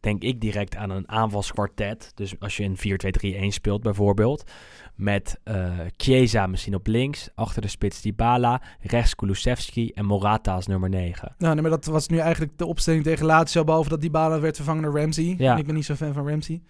denk ik direct aan een aanvalskwartet. Dus als je een 4-2-3-1 speelt bijvoorbeeld. Met eh Chiesa misschien op links. Achter de spits Dybala. Rechts Kulusevski. En Morata als nummer 9. Nou, nee, maar dat was nu eigenlijk de opstelling tegen Lazio, behalve dat Dybala werd vervangen door Ramsey. Ja. En ik ben niet zo fan van Ramsey.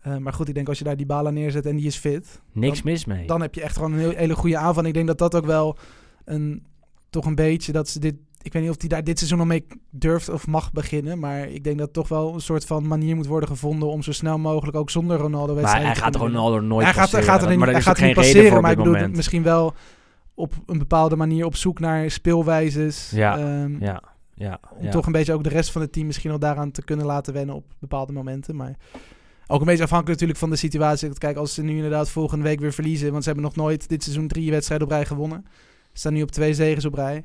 Eh, maar goed, ik denk als je daar Dybala neerzet en die is fit, Niks mis mee. dan heb je echt gewoon een heel, hele goede aanval. En ik denk dat dat ook wel een, toch een beetje dat ze dit. Ik weet niet of hij daar dit seizoen al mee durft of mag beginnen. Maar ik denk dat toch wel een soort van manier moet worden gevonden om zo snel mogelijk ook zonder Ronaldo maar wedstrijden hij te gaat. Ronaldo nooit hij gaat, hij gaat er niet, maar hij gaat geen passeren, voor maar ik bedoel moment. misschien wel op een bepaalde manier op zoek naar speelwijzes. Ja, ehm, Ja, ja, om ja. toch een beetje ook de rest van het team misschien al daaraan te kunnen laten wennen op bepaalde momenten. Maar ook een beetje afhankelijk natuurlijk van de situatie. Kijk, als ze nu inderdaad volgende week weer verliezen, want ze hebben nog nooit dit seizoen drie wedstrijden op rij gewonnen. Ze staan nu op twee zegens op rij.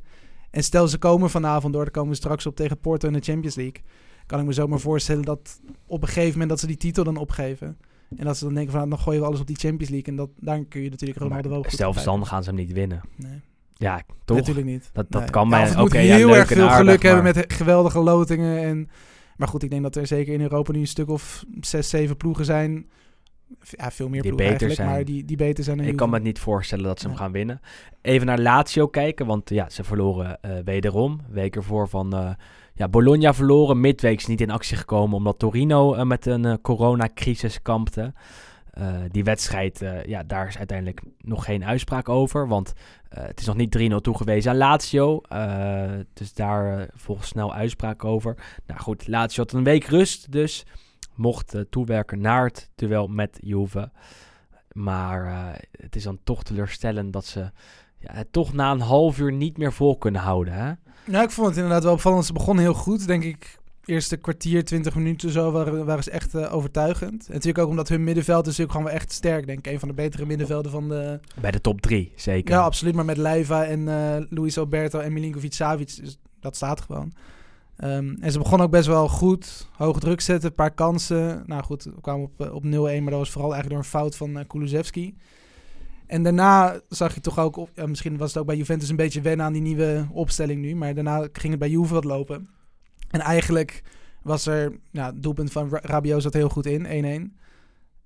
En stel ze komen vanavond door, dan komen we straks op tegen Porto in de Champions League. Kan ik me zomaar voorstellen dat op een gegeven moment dat ze die titel dan opgeven. En dat ze dan denken van, nou, dan gooien we alles op die Champions League. En dat, daar kun je natuurlijk Ronaldo wel goed stel verstandig gaan ze hem niet winnen. Nee, Ja, toch? natuurlijk niet. Dat, dat Nee. kan Ja, bij het oké, ja, heel erg veel aardig, geluk hebben met geweldige lotingen. En, maar goed, ik denk dat er zeker in Europa nu een stuk of zes, zeven ploegen zijn. Ja, veel meer Die beter zijn. maar die, die beter zijn dan Ik kan me niet voorstellen dat ze hem gaan winnen. Even naar Lazio kijken, want ja, ze verloren eh, wederom. Week ervoor van eh, ja, Bologna verloren. Midweeks niet in actie gekomen omdat Torino eh, met een coronacrisis kampte. Die wedstrijd, ja, daar is uiteindelijk nog geen uitspraak over. Want het is nog niet 3-0 toegewezen aan Lazio. Dus daar volgt snel uitspraak over. Nou goed, Lazio had een week rust, dus mocht eh, toewerken naar het duel met Juve. Maar eh, het is dan toch teleurstellend dat ze ja, het toch na een half uur niet meer vol kunnen houden. Hè? Nou, ik vond het inderdaad wel opvallend. Ze begonnen heel goed, denk ik. Eerste kwartier, twintig minuten zo waren, waren ze echt eh, overtuigend. En natuurlijk ook omdat hun middenveld is natuurlijk gewoon wel echt sterk, denk ik. Een van de betere middenvelden van de... Bij de top drie, zeker. Ja, absoluut. Maar met Leiva en eh Luis Alberto en Milinkovic-Savic, dus dat staat gewoon. Ehm, en ze begonnen ook best wel goed. Hoge druk zetten, een paar kansen. Nou goed, we kwamen op, eh, op 0-1, maar dat was vooral eigenlijk door een fout van eh Kulusevski. En daarna zag je toch ook, ja, misschien was het ook bij Juventus een beetje wennen aan die nieuwe opstelling nu. Maar daarna ging het bij Juve wat lopen. En eigenlijk was er, ja, het doelpunt van Ra- Rabiot zat heel goed in, 1-1.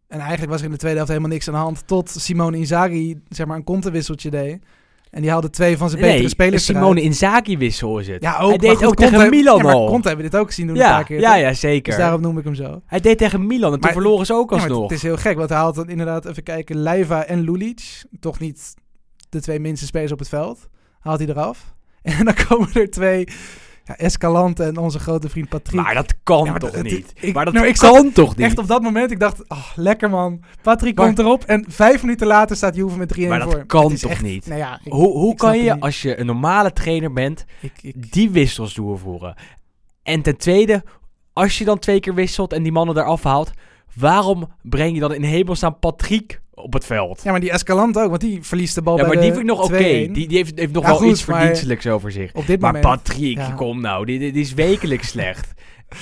En eigenlijk was er in de tweede helft helemaal niks aan de hand. Tot Simone Inzaghi zeg maar, een kontenwisseltje deed. En die haalde twee van zijn betere spelers Simone. Inzaghi wissel is het. Ja, ook, Hij deed goed, ook tegen Milan ja, maar al. Conte hebben we dit ook gezien doen een ja, paar keer. ja, ja, zeker. Dus daarom noem ik hem zo. Hij deed tegen Milan en toen verloren ze ook Ja, maar alsnog. het is heel gek, want hij haalt dan inderdaad, even kijken, Leiva en Lulic. Toch niet de twee minste spelers op het veld. Haalt hij eraf. (laughs) En dan komen er twee, ja, Escalante en onze grote vriend Patrick. Maar dat kan Ja, maar toch niet? ik- maar dat nou, ik kan toch niet? Echt op dat moment, ik dacht, oh, lekker man. Patrick Maar- komt erop en vijf minuten later staat Juve met 3-1 Maar voor. dat kan toch echt- niet? Nou ja, ik, hoe hoe ik kan je, als je een normale trainer bent, die wissels doorvoeren? En ten tweede, als je dan twee keer wisselt en die mannen eraf haalt, waarom breng je dan in hemelsnaam Patrick op het veld? ja, maar die Escalante ook, want die verliest de bal Ja, bij maar die vind ik nog oké. 2-1. Die, die heeft, heeft nog Ja, wel goed, iets verdienstelijks over zich. Op dit Maar moment. Patrick, ja. kom nou, die, is wekelijks (laughs) slecht.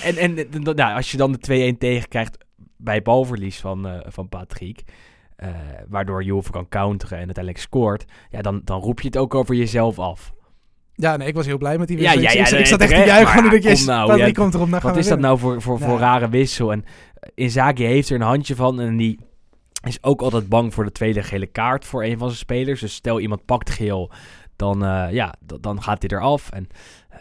En, en nou, als je dan de 2-1 tegenkrijgt bij balverlies van, eh, van Patrick, eh, waardoor Juve kan counteren en uiteindelijk scoort, ja, dan, dan roep je het ook over jezelf af. Ja, nee, ik was heel blij met die Ja, wissel. ja, Ik- ja, ik, nee, ik zat echt te juichen. maar ja, kom nou, ja, komt erop. Nou Wat is dat nou voor, voor, voor Ja. rare wissel? En eh, Inzaghi heeft er een handje van en die is ook altijd bang voor de tweede gele kaart voor een van zijn spelers. Dus stel iemand pakt geel, dan, eh, ja, dan gaat hij eraf. En eh,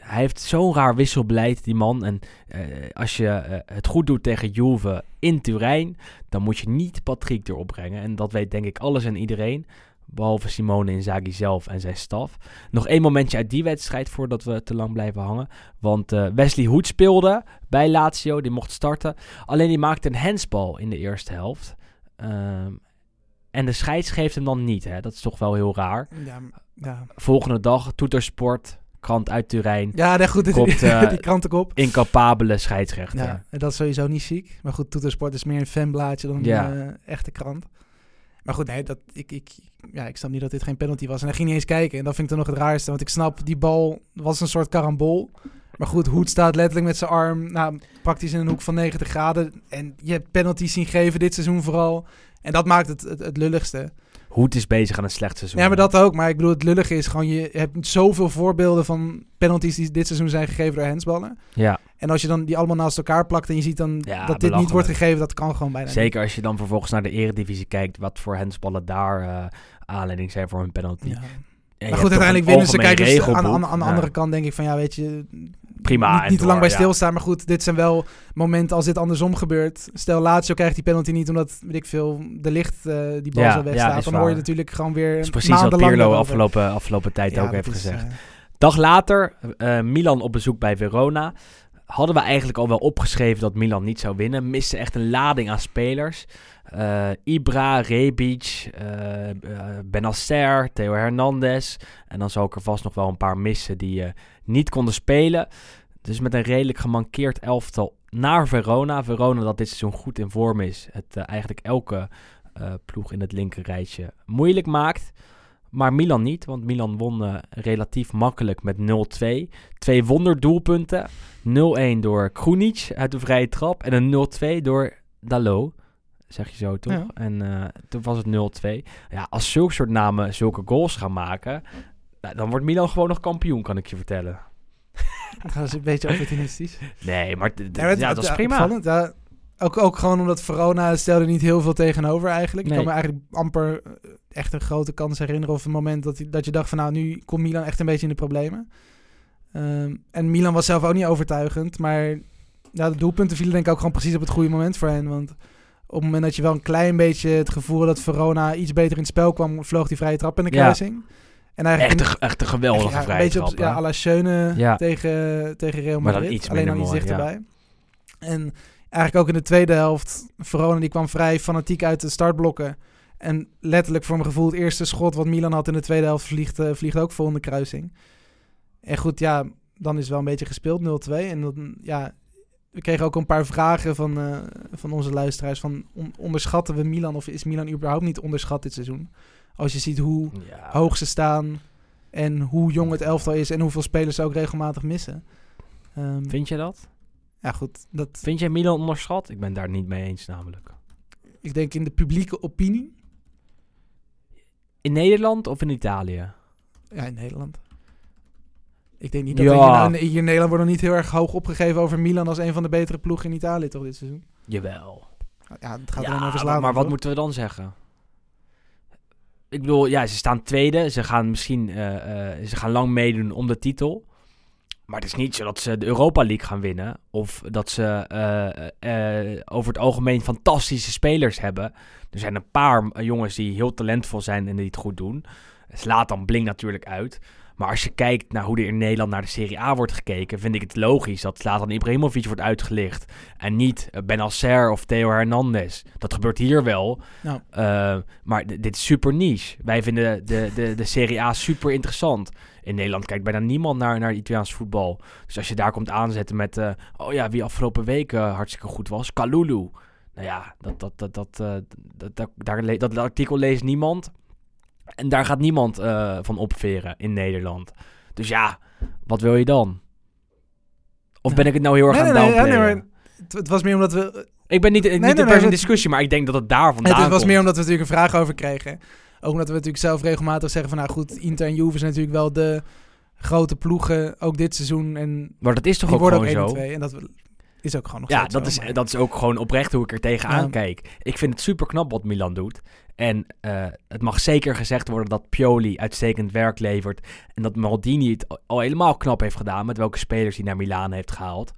hij heeft zo'n raar wisselbeleid, die man. En eh, als je het goed doet tegen Juve in Turijn, dan moet je niet Patrick erop brengen. En dat weet denk ik alles en iedereen. Behalve Simone Inzaghi zelf en zijn staf. Nog één momentje uit die wedstrijd voordat we te lang blijven hangen. Want Wesley Hoed speelde bij Lazio, die mocht starten. Alleen die maakte een handsbal in de eerste helft. Ehm, en de scheids geeft hem dan niet. Hè? Dat is toch wel heel raar. Ja, ja. Volgende dag, Toetersport, krant uit Turijn. ja nee, goed. Die, (laughs) eh, die krantenkop. Incapabele scheidsrechter. Ja, en dat is sowieso niet ziek. Maar goed, Toetersport is meer een fanblaadje dan Ja. een eh, echte krant. Maar goed, nee, dat, ik, ik, ja, ik snap niet dat dit geen penalty was. En hij ging niet eens kijken. En dat vind ik dan nog het raarste. Want ik snap, die bal was een soort karambol. Maar goed, Hoed staat letterlijk met zijn arm nou, praktisch in een hoek van 90 graden. En je hebt penalties zien geven dit seizoen vooral. En dat maakt het het, het lulligste. Hoed is bezig aan een slecht seizoen. Ja, maar dat ook. Maar ik bedoel, het lullige is gewoon... je hebt zoveel voorbeelden van penalties die dit seizoen zijn gegeven door handsballen. Ja, En als je dan die allemaal naast elkaar plakt en je ziet dan Ja, dat dit niet wordt gegeven, dat kan gewoon bijna zeker als je dan vervolgens naar de eredivisie kijkt... wat voor handsballen daar eh, aanleiding zijn voor hun penalty. Ja. Maar goed, uiteindelijk een winnen ze. Kijk, dus aan, aan, de Ja. andere kant denk ik van ja, weet je, Prima, niet, niet te lang bij stilstaan. Maar goed, dit zijn wel momenten als dit andersom gebeurt. Stel, Lazio krijgt die penalty niet omdat, weet ik veel, de licht eh, die bal zo wegstaat. dan hoor je natuurlijk gewoon weer is precies wat Pirlo afgelopen, afgelopen tijd ook heeft is, gezegd. eh, Dag later, eh, Milan op bezoek bij Verona. Hadden we eigenlijk al wel opgeschreven dat Milan niet zou winnen. Miste echt een lading aan spelers. Eh, Ibra, Rebic, eh eh, Benacer, Theo Hernandez. En dan zou ik er vast nog wel een paar missen die niet konden spelen. Dus met een redelijk gemankeerd elftal naar Verona. Verona dat dit seizoen goed in vorm is. Het eigenlijk elke ploeg in het linkerrijtje moeilijk maakt. Maar Milan niet, want Milan won relatief makkelijk met 0-2. Twee wonderdoelpunten. 0-1 door Krunic uit de vrije trap en een 0-2 door Dalot. Zeg je zo toch? Ja. En eh, toen was het 0-2. Ja, als zulke soort namen zulke goals gaan maken, nou, dan wordt Milan gewoon nog kampioen, kan ik je vertellen. Dat is een beetje opportunistisch. (laughs) Nee, maar, Ja, dat is prima. Ja. Ook, ook gewoon omdat Verona stelde niet heel veel tegenover eigenlijk. Ik Nee. kan me eigenlijk amper eh, echt een grote kans herinneren... of een moment dat, die- dat je dacht van... nou, nu komt Milan echt een beetje in de problemen. Ehm, en Milan was zelf ook niet overtuigend. Maar ja, de doelpunten vielen denk ik ook gewoon precies op het goede moment voor hen. Want op het moment dat je wel een klein beetje het gevoel dat Verona iets beter in het spel kwam... vloog die vrije trap in de Ja. kruising. En eigenlijk Echt een, echt een geweldige ja, een vrije beetje trap. op, ja, à la Schöne Ja. tegen, tegen Real Maar dan Madrid. iets Alleen dan iets mooi, dichterbij. En eigenlijk ook in de tweede helft, Verona die kwam vrij fanatiek uit de startblokken. En letterlijk voor mijn gevoel het eerste schot wat Milan had in de tweede helft vliegt, eh, vliegt ook vol in de kruising. En goed, ja, dan is het wel een beetje gespeeld, 0-2. En dan, ja, we kregen ook een paar vragen van, eh, van onze luisteraars van on- onderschatten we Milan of is Milan überhaupt niet onderschat dit seizoen? Als je ziet hoe Ja. hoog ze staan en hoe jong het elftal is en hoeveel spelers ze ook regelmatig missen. Ehm, Vind je dat? Ja, goed. Dat, Vind jij Milan onderschat? Ik ben daar niet mee eens namelijk. ik denk in de publieke opinie, In Nederland of in Italië? ja, in Nederland. Ik denk niet dat Ja. hier, nou- in Nederland wordt nog niet heel erg hoog opgegeven over Milan als een van de betere ploegen in Italië toch dit seizoen. Jawel. Ja, het gaat Ja, er dan over maar- slaan. maar wat moeten we dan zeggen? Ik bedoel, ja, ze staan tweede. Ze gaan misschien eh, eh, ze gaan lang meedoen om de titel. Maar het is niet zo dat ze de Europa League gaan winnen. Of dat ze eh, eh, over het algemeen fantastische spelers hebben. Er zijn een paar eh, jongens die heel talentvol zijn en die het goed doen. Slaat dan blink natuurlijk uit. Maar als je kijkt naar hoe er in Nederland naar de Serie A wordt gekeken, vind ik het logisch dat Zlatan Ibrahimovic wordt uitgelicht. En niet eh, Benacer of Theo Hernandez. Dat gebeurt hier wel. Nou. Maar dit is super niche. Wij vinden de, de, de Serie A super interessant. In Nederland kijkt bijna niemand naar, naar Italiaans voetbal. Dus als je daar komt aanzetten met... eh, oh ja, wie afgelopen week eh, hartstikke goed was. Kalulu. Nou ja, dat, dat, dat, dat, eh, dat, dat, daar dat artikel leest niemand. En daar gaat niemand van opveren in Nederland. Dus ja, wat wil je dan? Of ben ik het nou heel erg Nee, aan nee, het nee, het, het was meer omdat we... Ik ben niet, niet nee, een nee, per se discussie, maar ik denk dat het daar vandaan Het was komt. meer omdat we natuurlijk een vraag over kregen. Ook omdat we natuurlijk zelf regelmatig zeggen van... Nou goed, Inter en Juve zijn natuurlijk wel de grote ploegen. Ook dit seizoen. En Maar dat is toch ook gewoon ook zo? 1 en 2. En dat is ook gewoon nog Ja, dat zo, is, maar- dat is ook gewoon oprecht hoe ik er tegenaan Ja. kijk. Ik vind het super knap wat Milan doet. En eh, het mag zeker gezegd worden dat Pioli uitstekend werk levert. En dat Maldini het al- al helemaal knap heeft gedaan. Met welke spelers hij naar Milaan heeft gehaald.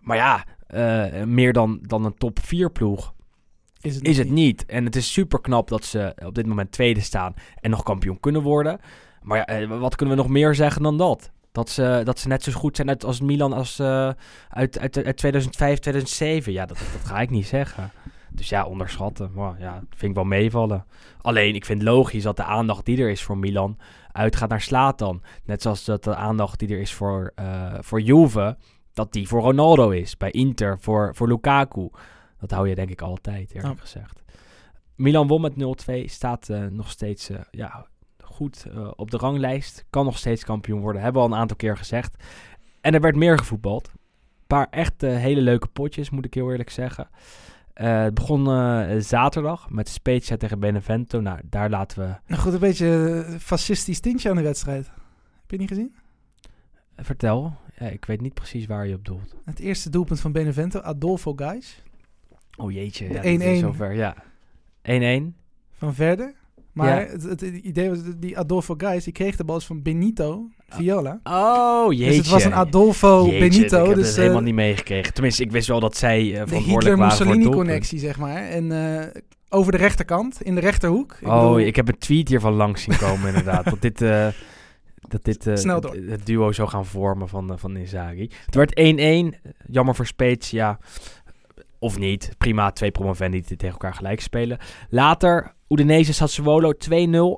Maar ja, eh, meer dan, dan een top 4 ploeg is het, is nog het niet. En het is super knap dat ze op dit moment tweede staan en nog kampioen kunnen worden. Maar ja, eh, wat kunnen we nog meer zeggen dan dat? Dat ze, dat ze net zo goed zijn uit, als Milan als eh, uit, uit, uit 2005, 2007. Ja, dat, dat ga ik niet zeggen. Dus ja, onderschatten. Maar ja, vind ik wel meevallen. Alleen, ik vind logisch dat de aandacht die er is voor Milan uitgaat naar Slatan. Net zoals dat de aandacht die er is voor, eh voor Juve, dat die voor Ronaldo is. Bij Inter voor, voor Lukaku. Dat hou je denk ik altijd, eerlijk gezegd. Milan won met 0-2. Staat eh, nog steeds eh, ja, goed eh, op de ranglijst. Kan nog steeds kampioen worden. Hebben we al een aantal keer gezegd. En er werd meer gevoetbald. Een paar echt hele leuke potjes, moet ik heel eerlijk zeggen. Het begon zaterdag met Spezia tegen Benevento. Nou, daar laten we... Nou goed, een beetje fascistisch tintje aan de wedstrijd. Heb je niet gezien? vertel. Ja, ik weet niet precies waar je op doelt. Het eerste doelpunt van Benevento, Adolfo Gais. Oh jeetje, De ja, dit is 1-1. zover. Ja, 1-1. van verder. Maar Ja. het, het idee was, die Adolfo Gais, die kreeg de bal van Benito Viola. Oh jeetje. Dus het was een Adolfo Jeetje, Benito. Ik heb dus het eh, helemaal niet meegekregen. Tenminste, ik wist wel dat zij de verantwoordelijk waren voor doelpunt. Hitler-Mussolini-connectie, zeg maar. En eh, over de rechterkant, in de rechterhoek. Ik oh, bedoel, ik heb een tweet hiervan langs zien komen inderdaad. Dat dit, eh, dat dit het, duo zou gaan vormen van, van Inzaghi. Het werd 1-1. Jammer voor Spezia. Of niet. Prima, twee promovendi die tegen elkaar gelijk spelen. Later, Udinese Sassuolo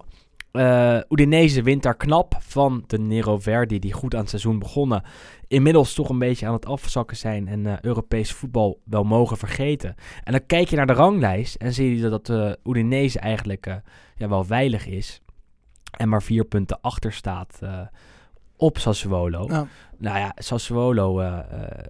2-0. Eh Udinese wint daar knap van de Nero Verdi, die goed aan het seizoen begonnen. Inmiddels toch een beetje aan het afzakken zijn en eh, Europees voetbal wel mogen vergeten. En dan kijk je naar de ranglijst en zie je dat uh, Udinese eigenlijk eh, ja, wel veilig is. En maar vier punten achter staat op Sassuolo. Nou, Nou ja, Sassuolo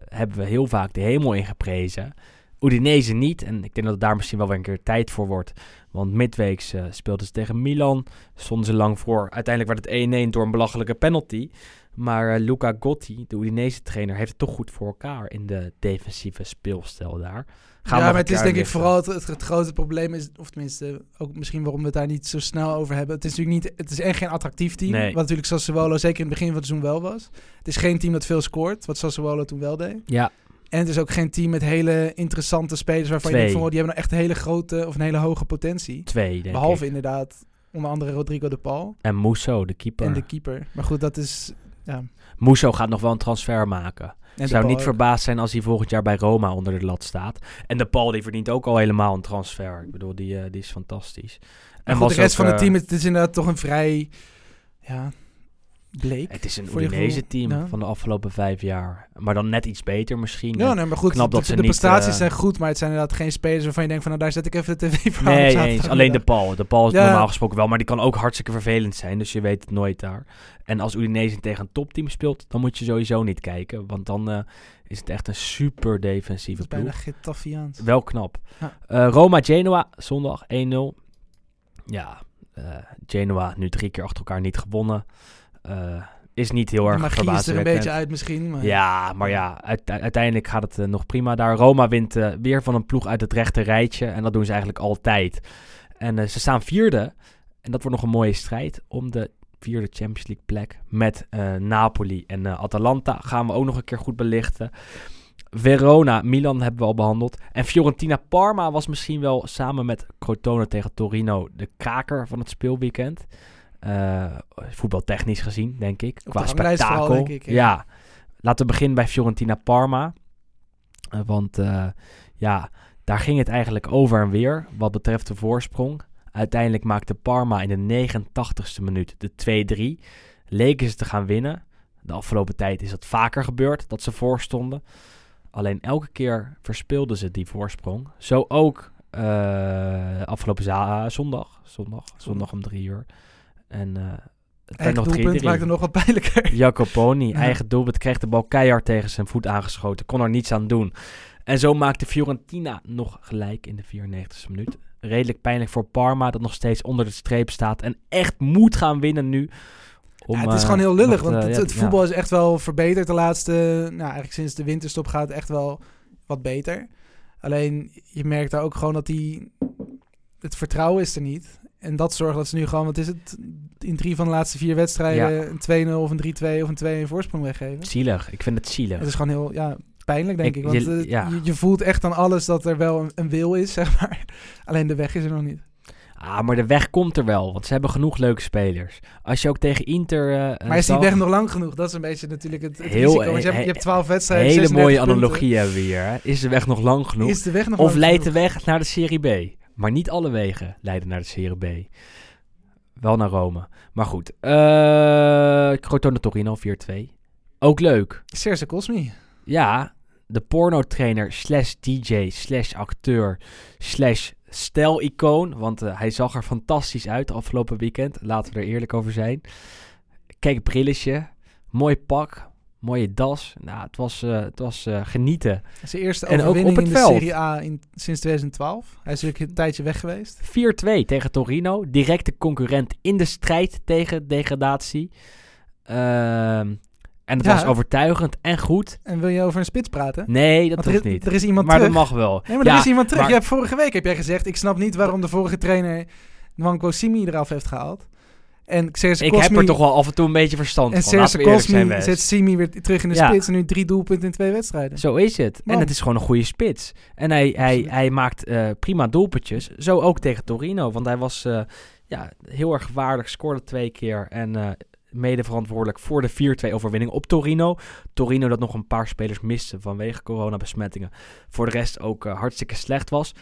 hebben we heel vaak de hemel in geprezen. Udinese niet. En ik denk dat het daar misschien wel weer een keer tijd voor wordt. Want midweeks eh, speelden ze tegen Milan. Stonden ze lang voor. Uiteindelijk werd het 1-1 door een belachelijke penalty. Maar eh, Luca Gotti, de Udinese trainer, heeft het toch goed voor elkaar in de defensieve speelstijl daar. Gaan ja, maar het is denk ik vooral het, het, het grote probleem is, of tenminste ook misschien waarom we het daar niet zo snel over hebben. Het is natuurlijk niet, het is echt geen attractief team, Nee. wat natuurlijk Sassuolo zeker in het begin van het seizoen wel was. Het is geen team dat veel scoort, wat Sassuolo toen wel deed. Ja, En het is ook geen team met hele interessante spelers waarvan Twee. je denkt van, oh, die hebben nou echt een hele grote of een hele hoge potentie. twee denk Behalve ik. inderdaad onder andere Rodrigo de Paul En Musso, de keeper. en de keeper. Maar goed, dat is ja. Musso gaat nog wel een transfer maken. En Zou niet ook. verbaasd zijn als hij volgend jaar bij Roma onder de lat staat. En de Paul die verdient ook al helemaal een transfer. Ik bedoel, die, eh, die is fantastisch. En goed, de rest ook, van het eh, team, het is inderdaad toch een vrij ja, bleek. Het is een Udinese team Ja. van de afgelopen vijf jaar. Maar dan net iets beter misschien. Ja, En- nee, maar goed, knap de, dat ze de niet, prestaties eh, zijn goed, maar het zijn inderdaad geen spelers waarvan je denkt van, nou daar zet ik even de tv voor nee, eens. Alleen de Paul. De Paul is Ja. normaal gesproken wel, maar die kan ook hartstikke vervelend zijn. Dus je weet het nooit daar. En als Udinese tegen een topteam speelt, dan moet je sowieso niet kijken. Want dan eh, is het echt een super defensieve bijna ploeg. Getafiaans. Wel knap. Ja. Eh, Roma-Genoa, zondag 1-0. Ja, eh, Genoa nu drie keer achter elkaar niet gewonnen. Eh, is niet heel erg magie is er een beetje uit misschien. Maar Ja, maar ja, uite- uiteindelijk gaat het eh, nog prima daar. Roma wint eh, weer van een ploeg uit het rechte rijtje. En dat doen ze eigenlijk altijd. En ze staan vierde. En dat wordt nog een mooie strijd om de vierde Champions League plek. Met Napoli en Atalanta gaan we ook nog een keer goed belichten. Verona, Milan hebben we al behandeld. En Fiorentina Parma was misschien wel samen met Crotone tegen Torino de kraker van het speelweekend. Eh, voetbaltechnisch gezien, denk ik. Op Qua de spektakel. denk ik, ja. ja, laten we beginnen bij Fiorentina Parma. Eh, want eh, ja, daar ging het eigenlijk over en weer wat betreft de voorsprong. Uiteindelijk maakte Parma in de 89ste minuut de 2-3. Leken ze te gaan winnen. De afgelopen tijd is dat vaker gebeurd, dat ze voorstonden. Alleen elke keer verspeelden ze die voorsprong. Zo ook afgelopen zondag. Zondag. Zondag om drie uur. En eh het eigen nog 3-3. doelpunt maakt het nog wat pijnlijker. (laughs) Jacoponi, Ja. eigen doelpunt, kreeg de bal keihard tegen zijn voet aangeschoten. Kon er niets aan doen. En zo maakte Fiorentina nog gelijk in de 94e minuut. Redelijk pijnlijk voor Parma, dat nog steeds onder de streep staat. En echt moet gaan winnen nu. Om, Ja, het is eh, gewoon heel lullig, want het, voetbal is echt wel verbeterd de laatste... Nou, eigenlijk sinds de winterstop gaat het echt wel wat beter. Alleen, je merkt daar ook gewoon dat die... Het vertrouwen is er niet. En dat zorgt dat ze nu gewoon, wat is het? In drie van de laatste vier wedstrijden een 2-0 of een 3-2 of een 2-1 voorsprong weggeven. Zielig, ik vind het zielig. Het is gewoon heel ja, pijnlijk, denk Ik- ik. Want je- eh, ja. je, je voelt echt aan alles dat er wel een, een wil is, (laughs) zeg maar. Alleen de weg is er nog niet. Ah, maar de weg komt er wel, want ze hebben genoeg leuke spelers. Als je ook tegen Inter... eh, Maar is die weg nog lang genoeg? Dat is een beetje natuurlijk het, het Heel- risico. Want je hebt, je hebt 12 Een wedstrijden, hele 36 mooie punten. analogie hebben we hier. Hè? Is de weg nog lang genoeg? Is de weg nog Of leidt de weg naar de Serie B. Maar niet alle wegen leiden naar de Serie B. Wel naar Rome. Maar goed. eh Crotone Torino 4-2. Ook leuk. Serse Cosmi. Ja, de pornotrainer slash DJ slash acteur slash stijlicoon. Want eh, hij zag er fantastisch uit afgelopen weekend. Laten we er eerlijk over zijn. Kijk, brilletje. Mooi pak. Mooie das. Nou, het was, eh, het was eh, genieten. Zijn eerste En ook overwinning op het in de. Serie A in, sinds 2012. Hij is natuurlijk een tijdje weg geweest. 4-2 tegen Torino. Directe concurrent in de strijd tegen degradatie. Ehm, en het Ja. was overtuigend en goed. En wil je over een spits praten? Nee, dat is, niet. er is iemand maar terug. dat mag wel. Nee, maar ja, er is iemand terug. maar- Je hebt vorige week heb jij gezegd, ik snap niet waarom de vorige trainer Nwankwo Simi eraf heeft gehaald. En ik Cosmi, heb er toch wel af en toe een beetje verstand en van. Zijn, Cosmi zet Simi weer terug in de Ja. spits en nu drie doelpunten in twee wedstrijden. Zo is het. Man. En het is gewoon een goede spits. En hij, hij, hij maakt eh, prima doelpuntjes. Zo ook tegen Torino. Want hij was eh, ja, heel erg waardig. Scoorde twee keer. En eh, mede verantwoordelijk voor de 4-2 overwinning op Torino. Torino dat nog een paar spelers miste vanwege coronabesmettingen. Voor de rest ook hartstikke slecht was.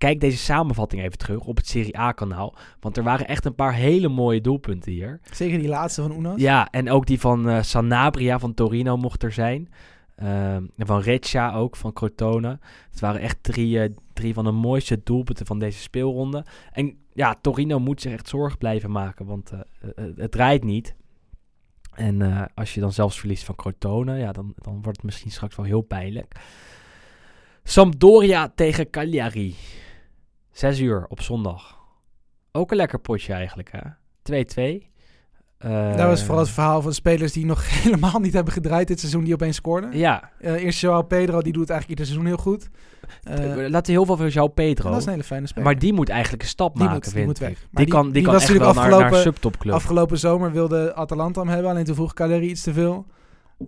Kijk deze samenvatting even terug op het Serie A-kanaal. Want er waren echt een paar hele mooie doelpunten hier. Zeker die laatste van Unas. Ja, en ook die van eh, Sanabria van Torino mocht er zijn. Ehm, en van Reccia ook, van Crotone. Het waren echt drie, eh, drie van de mooiste doelpunten van deze speelronde. En ja, Torino moet zich echt zorgen blijven maken, want eh, het draait niet. En als je dan zelfs verliest van Crotone, ja, dan, dan wordt het misschien straks wel heel pijnlijk. Sampdoria tegen Cagliari. Zes uur op zondag. Ook een lekker potje eigenlijk, hè? 2-2. Eh, Dat was vooral het verhaal van spelers die nog (laughs) helemaal niet hebben gedraaid dit seizoen, die opeens scoorden. Ja, Eh, eerst Joao Pedro, die doet eigenlijk ieder seizoen heel goed. Eh, laten we heel veel van João Pedro. dat is een hele fijne speler. Maar die moet eigenlijk een stap Die maken, moet- die moet weg. Die, die- kan, die, die kan was echt wel natuurlijk naar, naar een afgelopen- subtopclub. Afgelopen zomer wilde Atalanta hem hebben, alleen toen vroeg Cagliari iets te veel.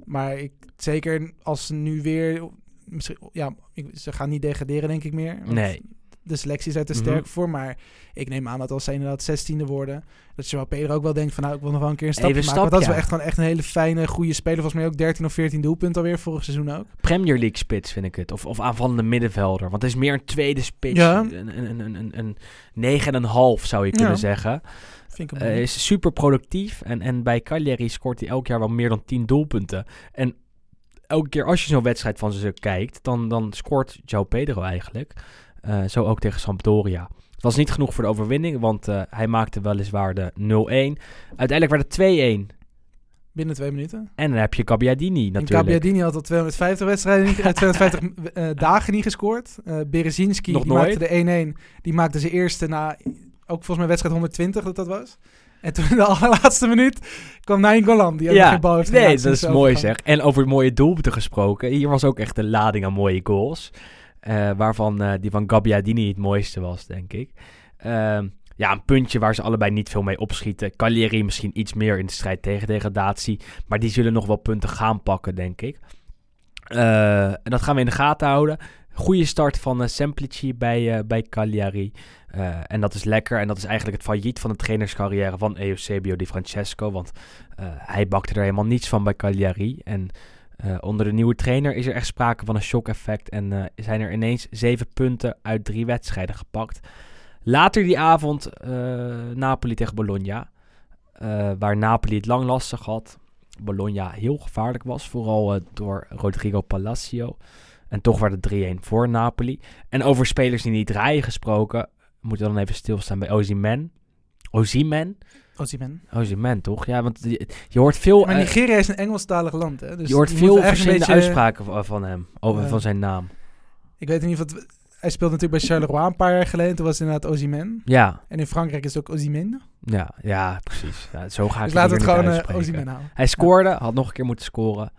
Maar ik, zeker als ze nu weer... Misschien, ja, ik- ze gaan niet degraderen, denk ik meer. Nee. De selectie is er te Mhm. sterk voor. Maar ik neem aan dat als zij inderdaad zestiende worden... dat Joao Pedro ook wel denkt van... nou, ik wil nog wel een keer een stapje Even maken. Want dat is stap, wel echt, gewoon echt een hele fijne, goede speler. Volgens mij ook 13 of 14 doelpunten alweer, vorig seizoen ook. Premier League spits vind ik het. Of, of aanvallende middenvelder. Want het is meer een tweede spits. Ja. Een, een, een, een, een negen en een half zou je kunnen Ja. zeggen. Vind ik Hij mooi. is super productief. En, en bij Cagliari scoort hij elk jaar wel meer dan 10 doelpunten. En elke keer als je zo'n wedstrijd van ze kijkt, dan, dan scoort João Pedro eigenlijk. Eh, zo ook tegen Sampdoria. Het was niet genoeg voor de overwinning, want eh, hij maakte weliswaar de 0-1. Uiteindelijk werd het 2-1. Binnen twee minuten. En dan heb je Gabbiadini En natuurlijk. Gabbiadini had al 250 wedstrijden, niet, (laughs) eh, 250 eh, dagen niet gescoord. Eh Berezinski Nog die nooit. maakte de 1-1. Die maakte zijn eerste na ook volgens mij wedstrijd 120 dat dat was. En toen in de (laughs) allerlaatste minuut kwam Nain Golan, die Ja, geen bal heeft nee, dat is mooi zeg. En over mooie doelpunten gesproken. Hier was ook echt een lading aan mooie goals. Eh, waarvan eh, die van Gabbiadini het mooiste was, denk ik. Ehm, ja, een puntje waar ze allebei niet veel mee opschieten. Cagliari misschien iets meer in de strijd tegen degradatie. Maar die zullen nog wel punten gaan pakken, denk ik. Eh, en dat gaan we in de gaten houden. Goede start van Semplici bij, bij Cagliari. En dat is lekker. En dat is eigenlijk het failliet van de trainerscarrière van Eusebio Di Francesco. Want hij bakte er helemaal niets van bij Cagliari. En eh, onder de nieuwe trainer is er echt sprake van een shock-effect. En eh, zijn er ineens zeven punten uit drie wedstrijden gepakt. Later die avond eh, Napoli tegen Bologna. waar Napoli het lang lastig had. Bologna heel gevaarlijk was. Vooral door Rodrigo Palacio. En toch werd het 3-1 voor Napoli. En over spelers die niet draaien gesproken. Moeten we dan even stilstaan bij Ozyman. Ozyman? Osimhen. Ozyman toch? Ja, want je, je hoort veel... Maar eh, Nigeria is een Engelstalig land, hè? Dus je hoort veel verschillende beetje- uitspraken van, van hem, over, van zijn naam. Ik weet in ieder geval... Hij speelde natuurlijk bij Charleroi een paar jaar geleden. Toen was het inderdaad Osimhen. Ja, En in Frankrijk is het ook Osimhen. ja, ja, precies. Ja, zo ga ik Dus laten we het gewoon houden. Hij scoorde, had nog een keer moeten scoren.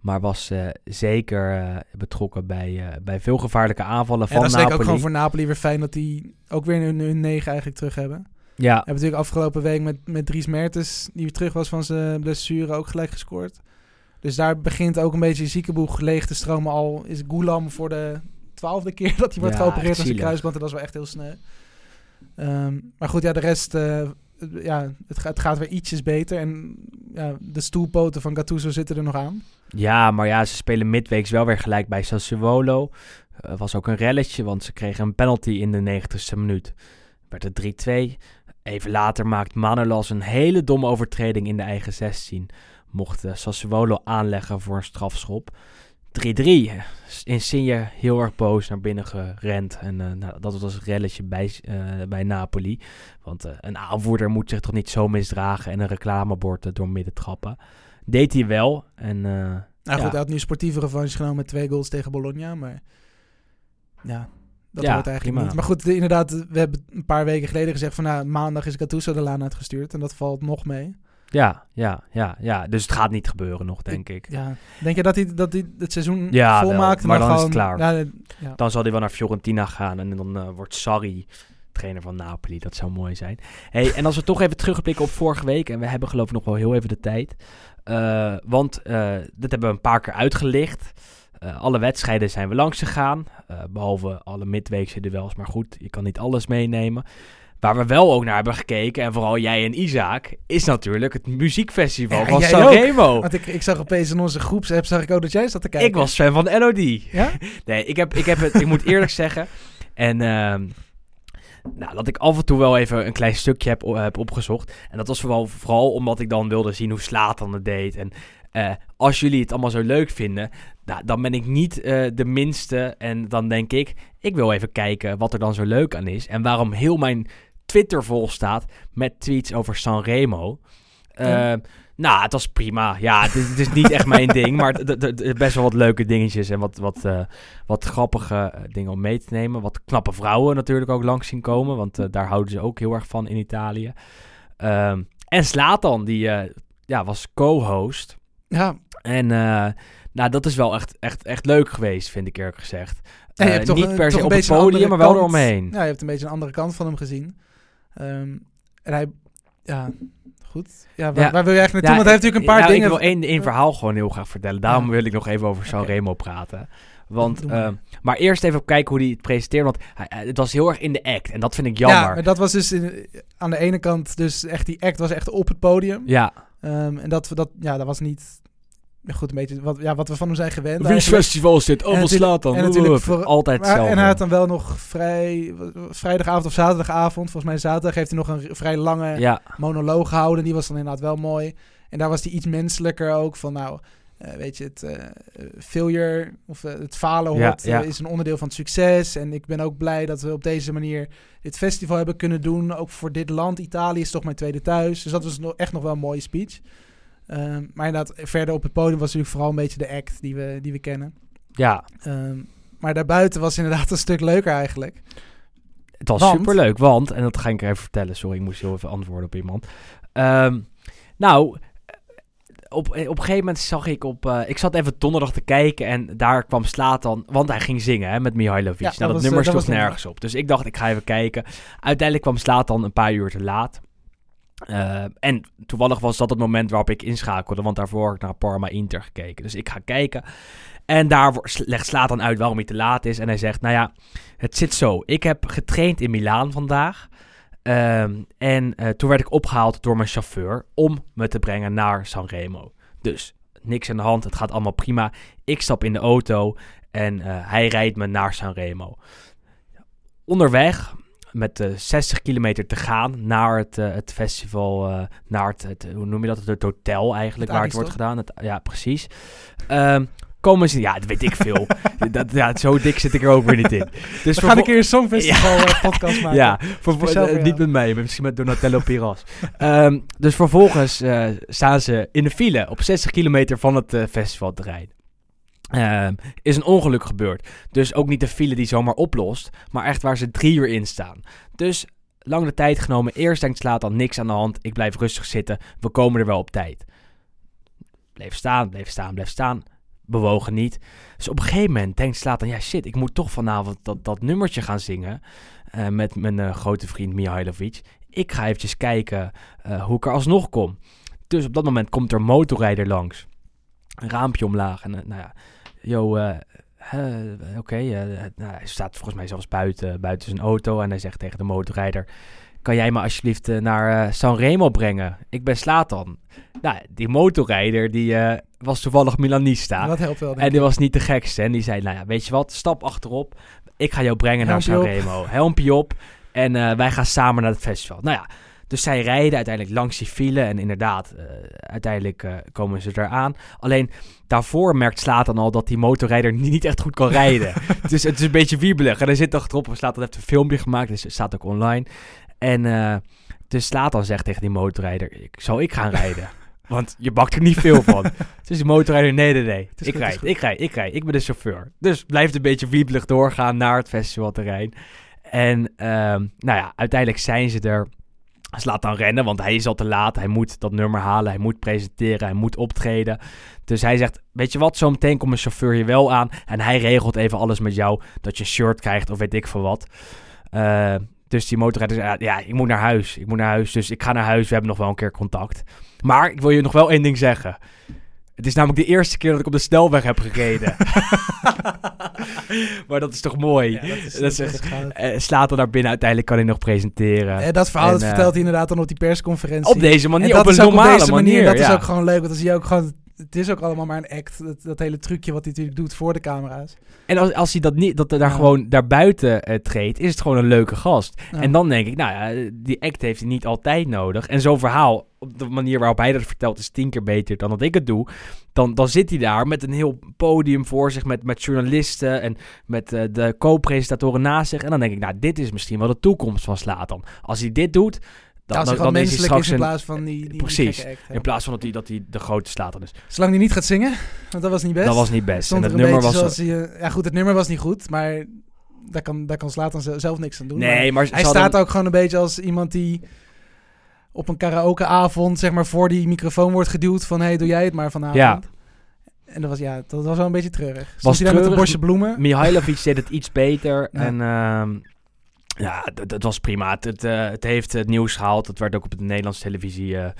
Maar was eh, zeker betrokken bij, bij veel gevaarlijke aanvallen En van dat is denk ik Napoli. ook gewoon voor Napoli weer fijn dat die ook weer hun, hun negen eigenlijk terug hebben. Ja, hebben natuurlijk afgelopen week met, met Dries Mertens, die weer terug was van zijn blessure, ook gelijk gescoord. Dus daar begint ook een beetje ziekenboeg leeg te stromen. Al is Goulam voor de twaalfde keer dat hij wordt Ja, geopereerd aan zijn kruisband. En dat is wel echt heel sneu. Ehm, maar goed, ja, de rest, eh, ja, het, gaat, het gaat weer ietsjes beter. En ja, de stoelpoten van Gattuso zitten er nog aan. ja, maar ja, ze spelen midweeks wel weer gelijk bij Sassuolo. Eh was ook een relletje, want ze kregen een penalty in de 90ste minuut. Werd het 3-2. Even later maakt Manolas een hele domme overtreding in de eigen 16. Mocht eh, Sassuolo aanleggen voor een strafschop. 3-3. Insigne heel erg boos naar binnen gerend. En eh, nou, dat was een relletje bij, eh, bij Napoli. Want een aanvoerder moet zich toch niet zo misdragen en een reclamebord door midden trappen. Deed hij wel. En Nou Ja. goed, hij had nu sportieve revanche genomen met twee goals tegen Bologna. Maar ja, dat Ja, hoort eigenlijk prima. niet. Maar goed, de- inderdaad, we hebben een paar weken geleden gezegd van... Nou, maandag is Gattuso de laan uitgestuurd. En dat valt nog mee. ja, ja, ja, ja. Dus het gaat niet gebeuren nog, denk ik. Ja, denk je dat hij, dat hij het seizoen Ja, volmaakt? en maar dan is het klaar. Ja. Dan zal hij wel naar Fiorentina gaan en dan eh, wordt Sarri trainer van Napoli. Dat zou mooi zijn. Hey, en als we toch even terugblikken op vorige week, en we hebben geloof ik nog wel heel even de tijd. eh, want eh dit hebben we een paar keer uitgelicht. Eh, alle wedstrijden zijn we langs gegaan. eh, behalve alle midweekse duels. Maar goed, je kan niet alles meenemen. Waar we wel ook naar hebben gekeken, en vooral jij en Isaac, is natuurlijk het muziekfestival Ja, van Sanremo. Want ik, ik zag opeens in onze groepsapp zag ik ook dat jij zat te kijken. Ik was fan van LOD. Ja? (laughs) Nee, ik, heb, ik, heb het, ik moet eerlijk (laughs) zeggen. En ehm, nou, dat ik af en toe wel even een klein stukje heb, heb opgezocht. En dat was vooral, vooral omdat ik dan wilde zien hoe Slatan het deed. En eh, als jullie het allemaal zo leuk vinden, nou, dan ben ik niet eh, de minste. En dan denk ik, ik wil even kijken wat er dan zo leuk aan is. En waarom heel mijn Twitter vol staat met tweets over Sanremo. Ja. Eh, nou, het was prima. Ja, het is, het is niet echt mijn ding, maar best wel wat leuke dingetjes en wat, wat, eh, wat grappige eh, dingen om mee te nemen. Wat knappe vrouwen natuurlijk ook langs zien komen, want daar houden ze ook heel erg van in Italië. Ehm, en Slatan, die ja, was co-host. Ja, En nou, dat is wel echt, echt, echt leuk geweest, vind ik eerlijk gezegd. Ja, je Eh, hebt toch niet een- per se op het podium, maar wel kant. eromheen. ja, je hebt een beetje een andere kant van hem gezien. Ehm, en hij, ja, goed. Ja, waar, Ja. waar wil je eigenlijk naartoe? Want hij heeft natuurlijk een paar nou, dingen... Ik wil één, één verhaal gewoon heel graag vertellen. Daarom Ja. wil ik nog even over Oké. Sanremo praten. Want, maar. ehm, maar eerst even kijken hoe hij het presenteert. Want hij, hij- het was heel erg in de act. En dat vind ik jammer. Ja, maar dat was dus in- aan de ene kant dus echt die act was echt op het podium. Ja, Ehm, en dat, dat, ja, dat was niet goed een beetje wat, ja, wat we van hem zijn gewend. Wiens eigenlijk. festival is dit? Oh, wat slaat dan? en natuurlijk voor- Altijd Maar- en hij had dan wel nog vrij vrijdagavond of zaterdagavond, volgens mij zaterdag heeft hij nog een vrij lange Ja, monoloog gehouden. Die was dan inderdaad wel mooi. En daar was hij iets menselijker ook van nou, eh, weet je, het eh, failure of eh, het falen hoort, ja. is een onderdeel van het succes. En ik ben ook blij dat we op deze manier dit festival hebben kunnen doen. Ook voor dit land. Italië is toch mijn tweede thuis. Dus dat was nog, echt nog wel een mooie speech. Ehm, maar inderdaad, verder op het podium was natuurlijk vooral een beetje de act die we, die we kennen. ja. Ehm, maar daarbuiten was inderdaad een stuk leuker eigenlijk. Het was Want? superleuk, want, en dat ga ik even vertellen, sorry, ik moest heel even antwoorden op iemand. Ehm, nou, op, op een gegeven moment zag ik op, eh, ik zat even donderdag te kijken en daar kwam Slatan, want hij ging zingen hè, met Mihailovic. Ja, nou, dat dat was, nummer eh, was nergens op. Dus ik dacht, ik ga even kijken. Uiteindelijk kwam Slatan een paar uur te laat. Eh, en toevallig was dat het moment waarop ik inschakelde, want daarvoor had ik naar Parma Inter gekeken. Dus ik ga kijken. En daar legt Slatan uit waarom hij te laat is. En hij zegt, nou ja, het zit zo. Ik heb getraind in Milaan vandaag. Ehm, en eh, toen werd ik opgehaald door mijn chauffeur om me te brengen naar Sanremo. Dus niks aan de hand, het gaat allemaal prima. Ik stap in de auto en eh, hij rijdt me naar Sanremo. Onderweg, met eh 60 kilometer te gaan naar het, eh, het festival, eh, naar het, het- hoe noem je dat, het hotel eigenlijk, Het waar het wordt gedaan. Het, ja, precies. Ehm, komen ze, ja, dat weet ik veel. (laughs) dat, ja, zo dik zit ik er ook weer niet in. (laughs) Dus We gaan een keer een Songfestival eh, podcast (laughs) maken. ja, voor, eh, voor niet met mij, maar misschien met Donatello Piras. Ehm, dus vervolgens eh, staan ze in de file op 60 kilometer van het eh, festivalterrein. Ehm, is een ongeluk gebeurd. Dus ook niet de file die zomaar oplost, maar echt waar ze drie uur in staan. Dus lang de tijd genomen. Eerst denkt slaat dan niks aan de hand. Ik blijf rustig zitten. We komen er wel op tijd. Bleef staan, bleef staan, bleef staan. Bewogen niet. Dus op een gegeven moment denkt slaat dan, ja shit, ik moet toch vanavond dat, dat nummertje gaan zingen. eh, met mijn eh, grote vriend Mihailovic. Ik ga eventjes kijken eh, hoe ik er alsnog kom. Dus op dat moment komt er motorrijder langs. Een raampje omlaag. En nou ja, yo, eh, oké. eh, nou, hij staat volgens mij zelfs buiten, buiten zijn auto. En hij zegt tegen de motorrijder... Kan jij me alsjeblieft eh, naar Sanremo brengen? Ik ben Slatan. Nou, die motorrijder die, was toevallig Milanista. Dat helpt wel, En die was niet de gekste. En die zei, nou ja, weet je wat, stap achterop. Ik ga jou brengen Helmpje naar. Sanremo. Helmpje op. En wij gaan samen naar het festival. Nou ja, dus zij rijden uiteindelijk langs die file. En inderdaad, eh, uiteindelijk eh, komen ze eraan. Alleen daarvoor merkt Slatan al dat die motorrijder (laughs) niet echt goed kan rijden. (laughs) dus het is een beetje wiebelig. En hij zit achterop. En Slatan heeft een filmpje gemaakt. Dus het staat ook online. En eh dus Slatan zegt tegen die motorrijder, ik, zal ik gaan rijden? (laughs) Want je bakt er niet veel van. Dus die motorrijder, nee, nee, nee. Ik goed, rijd, ik rijd, ik rijd. Ik ben de chauffeur. Dus blijft een beetje wiebelig doorgaan naar het festivalterrein. En ehm, nou ja, uiteindelijk zijn ze er. Ze laat dan rennen, want hij is al te laat. Hij moet dat nummer halen, hij moet presenteren, hij moet optreden. Dus hij zegt, weet je wat, zo meteen komt mijn chauffeur hier wel aan. En hij regelt even alles met jou, dat je een shirt krijgt of weet ik veel wat. Eh, dus die motorrijder ja, ja, ik moet naar huis. Ik moet naar huis, dus ik ga naar huis. We hebben nog wel een keer contact. Maar ik wil je nog wel één ding zeggen. Het is namelijk de eerste keer dat ik op de snelweg heb gereden. (laughs) maar dat is toch mooi? Ja, dat is, dat is echt-. Eh, slaat er naar binnen, uiteindelijk kan hij nog presenteren. Eh, dat verhaal En, dat vertelt hij inderdaad dan op die persconferentie. op deze manier, En op een normale op manier. Dat is ook gewoon leuk, want dan zie je ook gewoon... Het is ook allemaal maar een act. Dat, dat hele trucje wat hij natuurlijk doet voor de camera's. En als, als hij dat niet, dat er daar Ja. gewoon daarbuiten eh treedt, is het gewoon een leuke gast. Ja. En dan denk ik, nou ja, die act heeft hij niet altijd nodig. En zo'n verhaal, op de manier waarop hij dat vertelt, is tien keer beter dan dat ik het doe. Dan, dan zit hij daar met een heel podium voor zich, met, met journalisten en met eh, de co-presentatoren naast zich. En dan denk ik, nou, dit is misschien wel de toekomst van Slatan. Als hij dit doet, dan, als dan, dan is hij straks in plaats van die, die Precies. act. In plaats van dat hij, dat hij de grote Slatan is. Zolang hij niet gaat zingen, want dat was niet best. Dat was niet best. En het er nummer was... zoals hij, eh, ja goed, het nummer was niet goed, maar daar kan, daar kan Slatan ze- zelf niks aan doen. Nee, maar hij staat ook gewoon een beetje als iemand die op een karaokeavond, zeg maar, voor die microfoon wordt geduwd van, hey, doe jij het maar vanavond. Ja. En dat was, ja, dat was wel een beetje treurig. Was hij daar met een bosje bloemen? Mihailovic deed het iets beter. Ja. En ehm, ja, dat, dat was prima. Het, het, eh, het heeft het nieuws gehaald. Het werd ook op de Nederlandse televisie eh,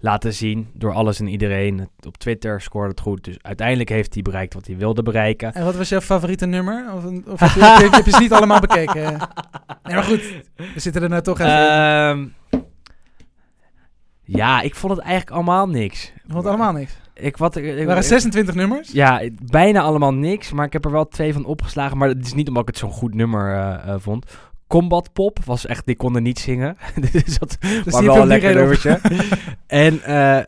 laten zien. Door alles en iedereen. Op Twitter scoorde het goed. Dus uiteindelijk heeft hij bereikt wat hij wilde bereiken. En wat was jouw favoriete nummer? Of, of heb, je, heb, je, heb je ze niet allemaal bekeken? (laughs) Nee, maar goed, we zitten er nou toch even in. Ehm, ja, ik vond het eigenlijk allemaal niks. Ik vond het allemaal niks. Ik, wat, ik, Er waren 26 nummers. Ja, bijna allemaal niks. Maar ik heb er wel twee van opgeslagen. Maar het is niet omdat ik het zo'n goed nummer eh, vond. Combat Pop was echt, die konden niet zingen. (laughs) dus dat Dus maar wel een lekker nummertje. (laughs) en eh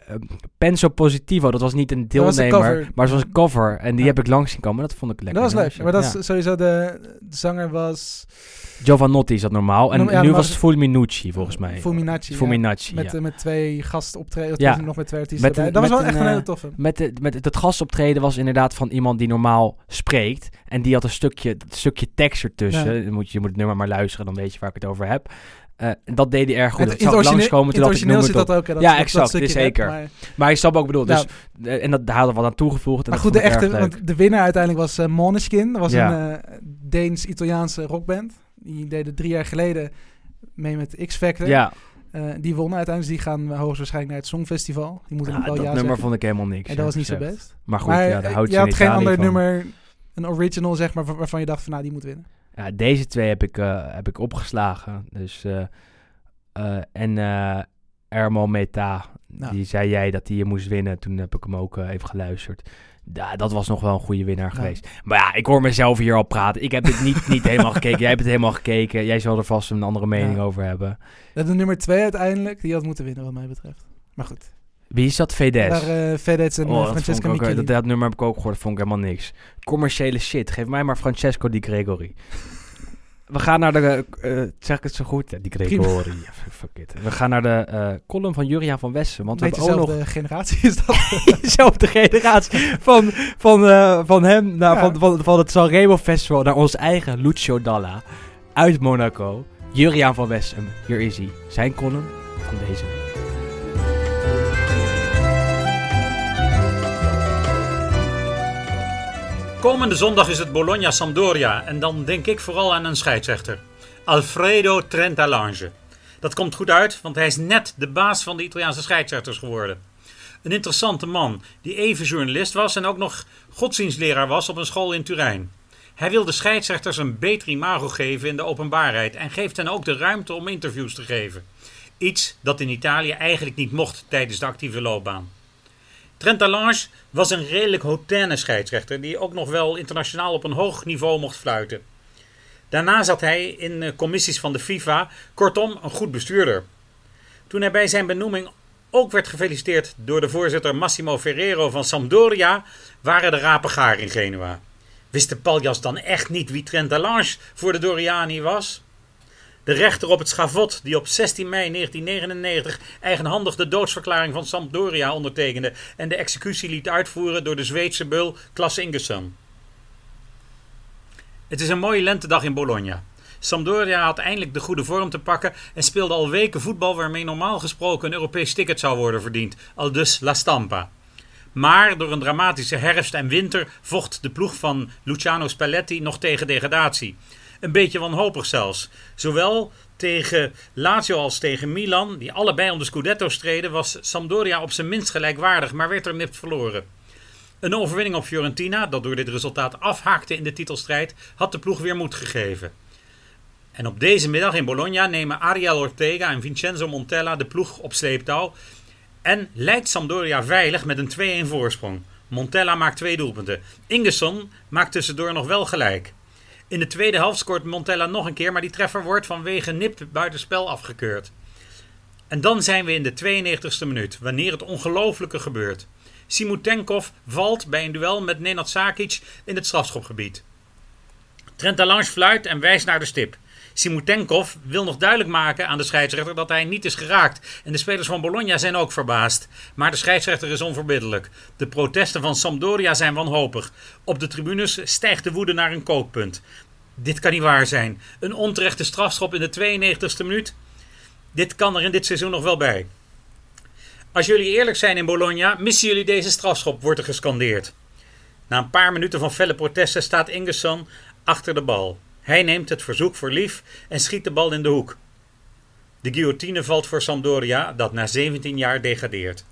Penso Positivo, dat was niet een Dat deelnemer, maar het was een cover. En die Ja. heb ik langs zien komen. Dat vond ik lekker. Dat was leuk. Maar dat Ja. is sowieso de, de zanger was Giovanotti is dat normaal. En ja, nu was het Fulminucci volgens mij. Fulminacci. Fulminacci, Met, eh, met twee gastoptredens. Ja. Nog met twee artiesten Met erbij. een- Dat was wel echt een, eh, hele toffe. Met, de, met het gastoptreden was inderdaad van iemand die normaal spreekt. En die had een stukje, een stukje tekst ertussen. Ja. Dan moet je, je moet het nummer maar luisteren. Luisteren, dan weet je waar ik het over heb. Eh, dat deed hij erg goed. Het- Dat ik origine- langskomen, toen ik, het zit dat ook. dat, Ja, dat- exact, dat zeker. maar- Maar je snapt wat ik bedoel. Dus, Ja. en dat, hadden we wat aan toegevoegd. En Maar dat goed, de ik echte, want de winnaar uiteindelijk was Måneskin. Dat was Ja. een eh, Deens-Italiaanse rockband. Die deden drie jaar geleden mee met X-Factor. Ja, die wonnen uiteindelijk. Dus die gaan hoogstwaarschijnlijk naar het Songfestival. Die moeten Ja, wel dat ja nummer vond ik helemaal niks. En dat was niet zo best. Maar goed, maar ja, daar houdt je had geen ander nummer, een original zeg maar, waar- waarvan je dacht van nou, die moet winnen. Ja, deze twee heb ik, eh, heb ik opgeslagen. Dus, eh, eh, en Ermo Meta, Nou. die zei jij dat hij hier moest winnen. Toen heb ik hem ook even geluisterd. Ja, dat was nog wel een goede winnaar Ja. geweest. Maar ja, ik hoor mezelf hier al praten. Ik heb het niet, niet helemaal gekeken. Jij hebt het helemaal gekeken. Jij zal er vast een andere mening Ja. over hebben. Dat de nummer twee uiteindelijk, die had moeten winnen wat mij betreft. Maar goed. Wie is dat? VDS? Daar uh, Fedez en Oh, eh, Francesca Micheli. dat, dat nummer heb ik ook gehoord. Vond ik helemaal niks. Commerciële shit. Geef mij maar Francesco Di Gregori. (laughs) We gaan naar de... eh, zeg ik het zo goed? Ja, Di Gregori. Fuck it. We gaan naar de eh, column van Juriaan van Wessen. Want we Beetje hebben ook nog generatie is dat. (laughs) dezelfde generatie van, van, eh, van hem, naar, Ja. van, van, van het Sanremo Festival naar ons eigen Lucio Dalla uit Monaco. Juriaan van Wessen, hier is hij. Zijn column van deze week. Komende zondag is het Bologna-Sampdoria en dan denk ik vooral aan een scheidsrechter. Alfredo Trentalange. Dat komt goed uit, want hij is net de baas van de Italiaanse scheidsrechters geworden. Een interessante man die even journalist was en ook nog godsdienstleraar was op een school in Turijn. Hij wil de scheidsrechters een beter imago geven in de openbaarheid en geeft hen ook de ruimte om interviews te geven. Iets dat in Italië eigenlijk niet mocht tijdens de actieve loopbaan. Trentalange was een redelijk hautaine scheidsrechter die ook nog wel internationaal op een hoog niveau mocht fluiten. Daarna zat hij in commissies van de FIFA, kortom een goed bestuurder. Toen hij bij zijn benoeming ook werd gefeliciteerd door de voorzitter Massimo Ferrero van Sampdoria, waren de rapen gaar in Genua. Wist de paljas dan echt niet wie Trentalange voor de Doriani was? De rechter op het schavot, die op 16 mei 1999 eigenhandig de doodsverklaring van Sampdoria ondertekende en de executie liet uitvoeren door de Zweedse beul Klaas Ingesson. Het is een mooie lentedag in Bologna. Sampdoria had eindelijk de goede vorm te pakken en speelde al weken voetbal waarmee normaal gesproken een Europees ticket zou worden verdiend, al dus La Stampa. Maar door een dramatische herfst en winter vocht de ploeg van Luciano Spalletti nog tegen degradatie. Een beetje wanhopig zelfs. Zowel tegen Lazio als tegen Milan, die allebei om de Scudetto streden, was Sampdoria op zijn minst gelijkwaardig, maar werd er nipt verloren. Een overwinning op Fiorentina, dat door dit resultaat afhaakte in de titelstrijd, had de ploeg weer moed gegeven. En op deze middag in Bologna nemen Ariel Ortega en Vincenzo Montella de ploeg op sleeptouw en leidt Sampdoria veilig met een 2-1 voorsprong. Montella maakt twee doelpunten. Ingesson maakt tussendoor nog wel gelijk. In de tweede helft scoort Montella nog een keer, maar die treffer wordt vanwege nipt buitenspel afgekeurd. En dan zijn we in de 92e minuut, wanneer het ongelofelijke gebeurt. Simutenkov valt bij een duel met Nenad Sakic in het strafschopgebied. Trentalange fluit en wijst naar de stip. Simutenkov wil nog duidelijk maken aan de scheidsrechter dat hij niet is geraakt. En de spelers van Bologna zijn ook verbaasd. Maar de scheidsrechter is onverbiddelijk. De protesten van Sampdoria zijn wanhopig. Op de tribunes stijgt de woede naar een kookpunt. Dit kan niet waar zijn. Een onterechte strafschop in de 92e minuut. Dit kan er in dit seizoen nog wel bij. Als jullie eerlijk zijn in Bologna, missen jullie deze strafschop, wordt er gescandeerd. Na een paar minuten van felle protesten staat Ingesson achter de bal. Hij neemt het verzoek voor lief en schiet de bal in de hoek. De guillotine valt voor Sampdoria, dat na 17 jaar degradeert.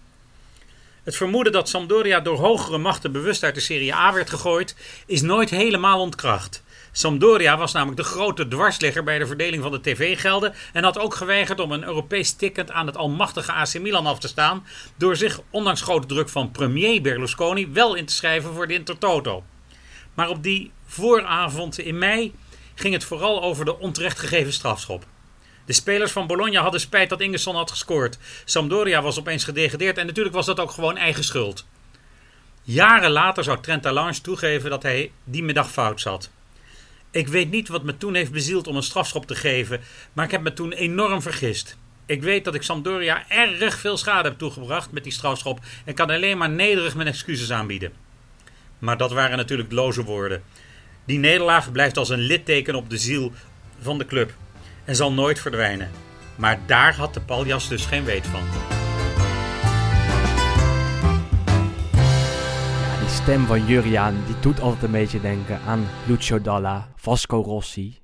Het vermoeden dat Sampdoria door hogere machten bewust uit de Serie A werd gegooid, is nooit helemaal ontkracht. Sampdoria was namelijk de grote dwarsligger bij de verdeling van de tv-gelden en had ook geweigerd om een Europees ticket aan het almachtige AC Milan af te staan, door zich, ondanks grote druk van premier Berlusconi, wel in te schrijven voor de Intertoto. Maar op die vooravond in mei ging het vooral over de onterecht gegeven strafschop. De spelers van Bologna hadden spijt dat Ingesson had gescoord. Sampdoria was opeens gedegradeerd en natuurlijk was dat ook gewoon eigen schuld. Jaren later zou Trentalange toegeven dat hij die middag fout zat. Ik weet niet wat me toen heeft bezield om een strafschop te geven, maar ik heb me toen enorm vergist. Ik weet dat ik Sampdoria erg veel schade heb toegebracht met die strafschop en kan alleen maar nederig mijn excuses aanbieden. Maar dat waren natuurlijk loze woorden. Die nederlaag blijft als een litteken op de ziel van de club. en zal nooit verdwijnen. Maar daar had de paljas dus geen weet van. Ja, die stem van Juriaan, die doet altijd een beetje denken aan Lucio Dalla, Vasco Rossi.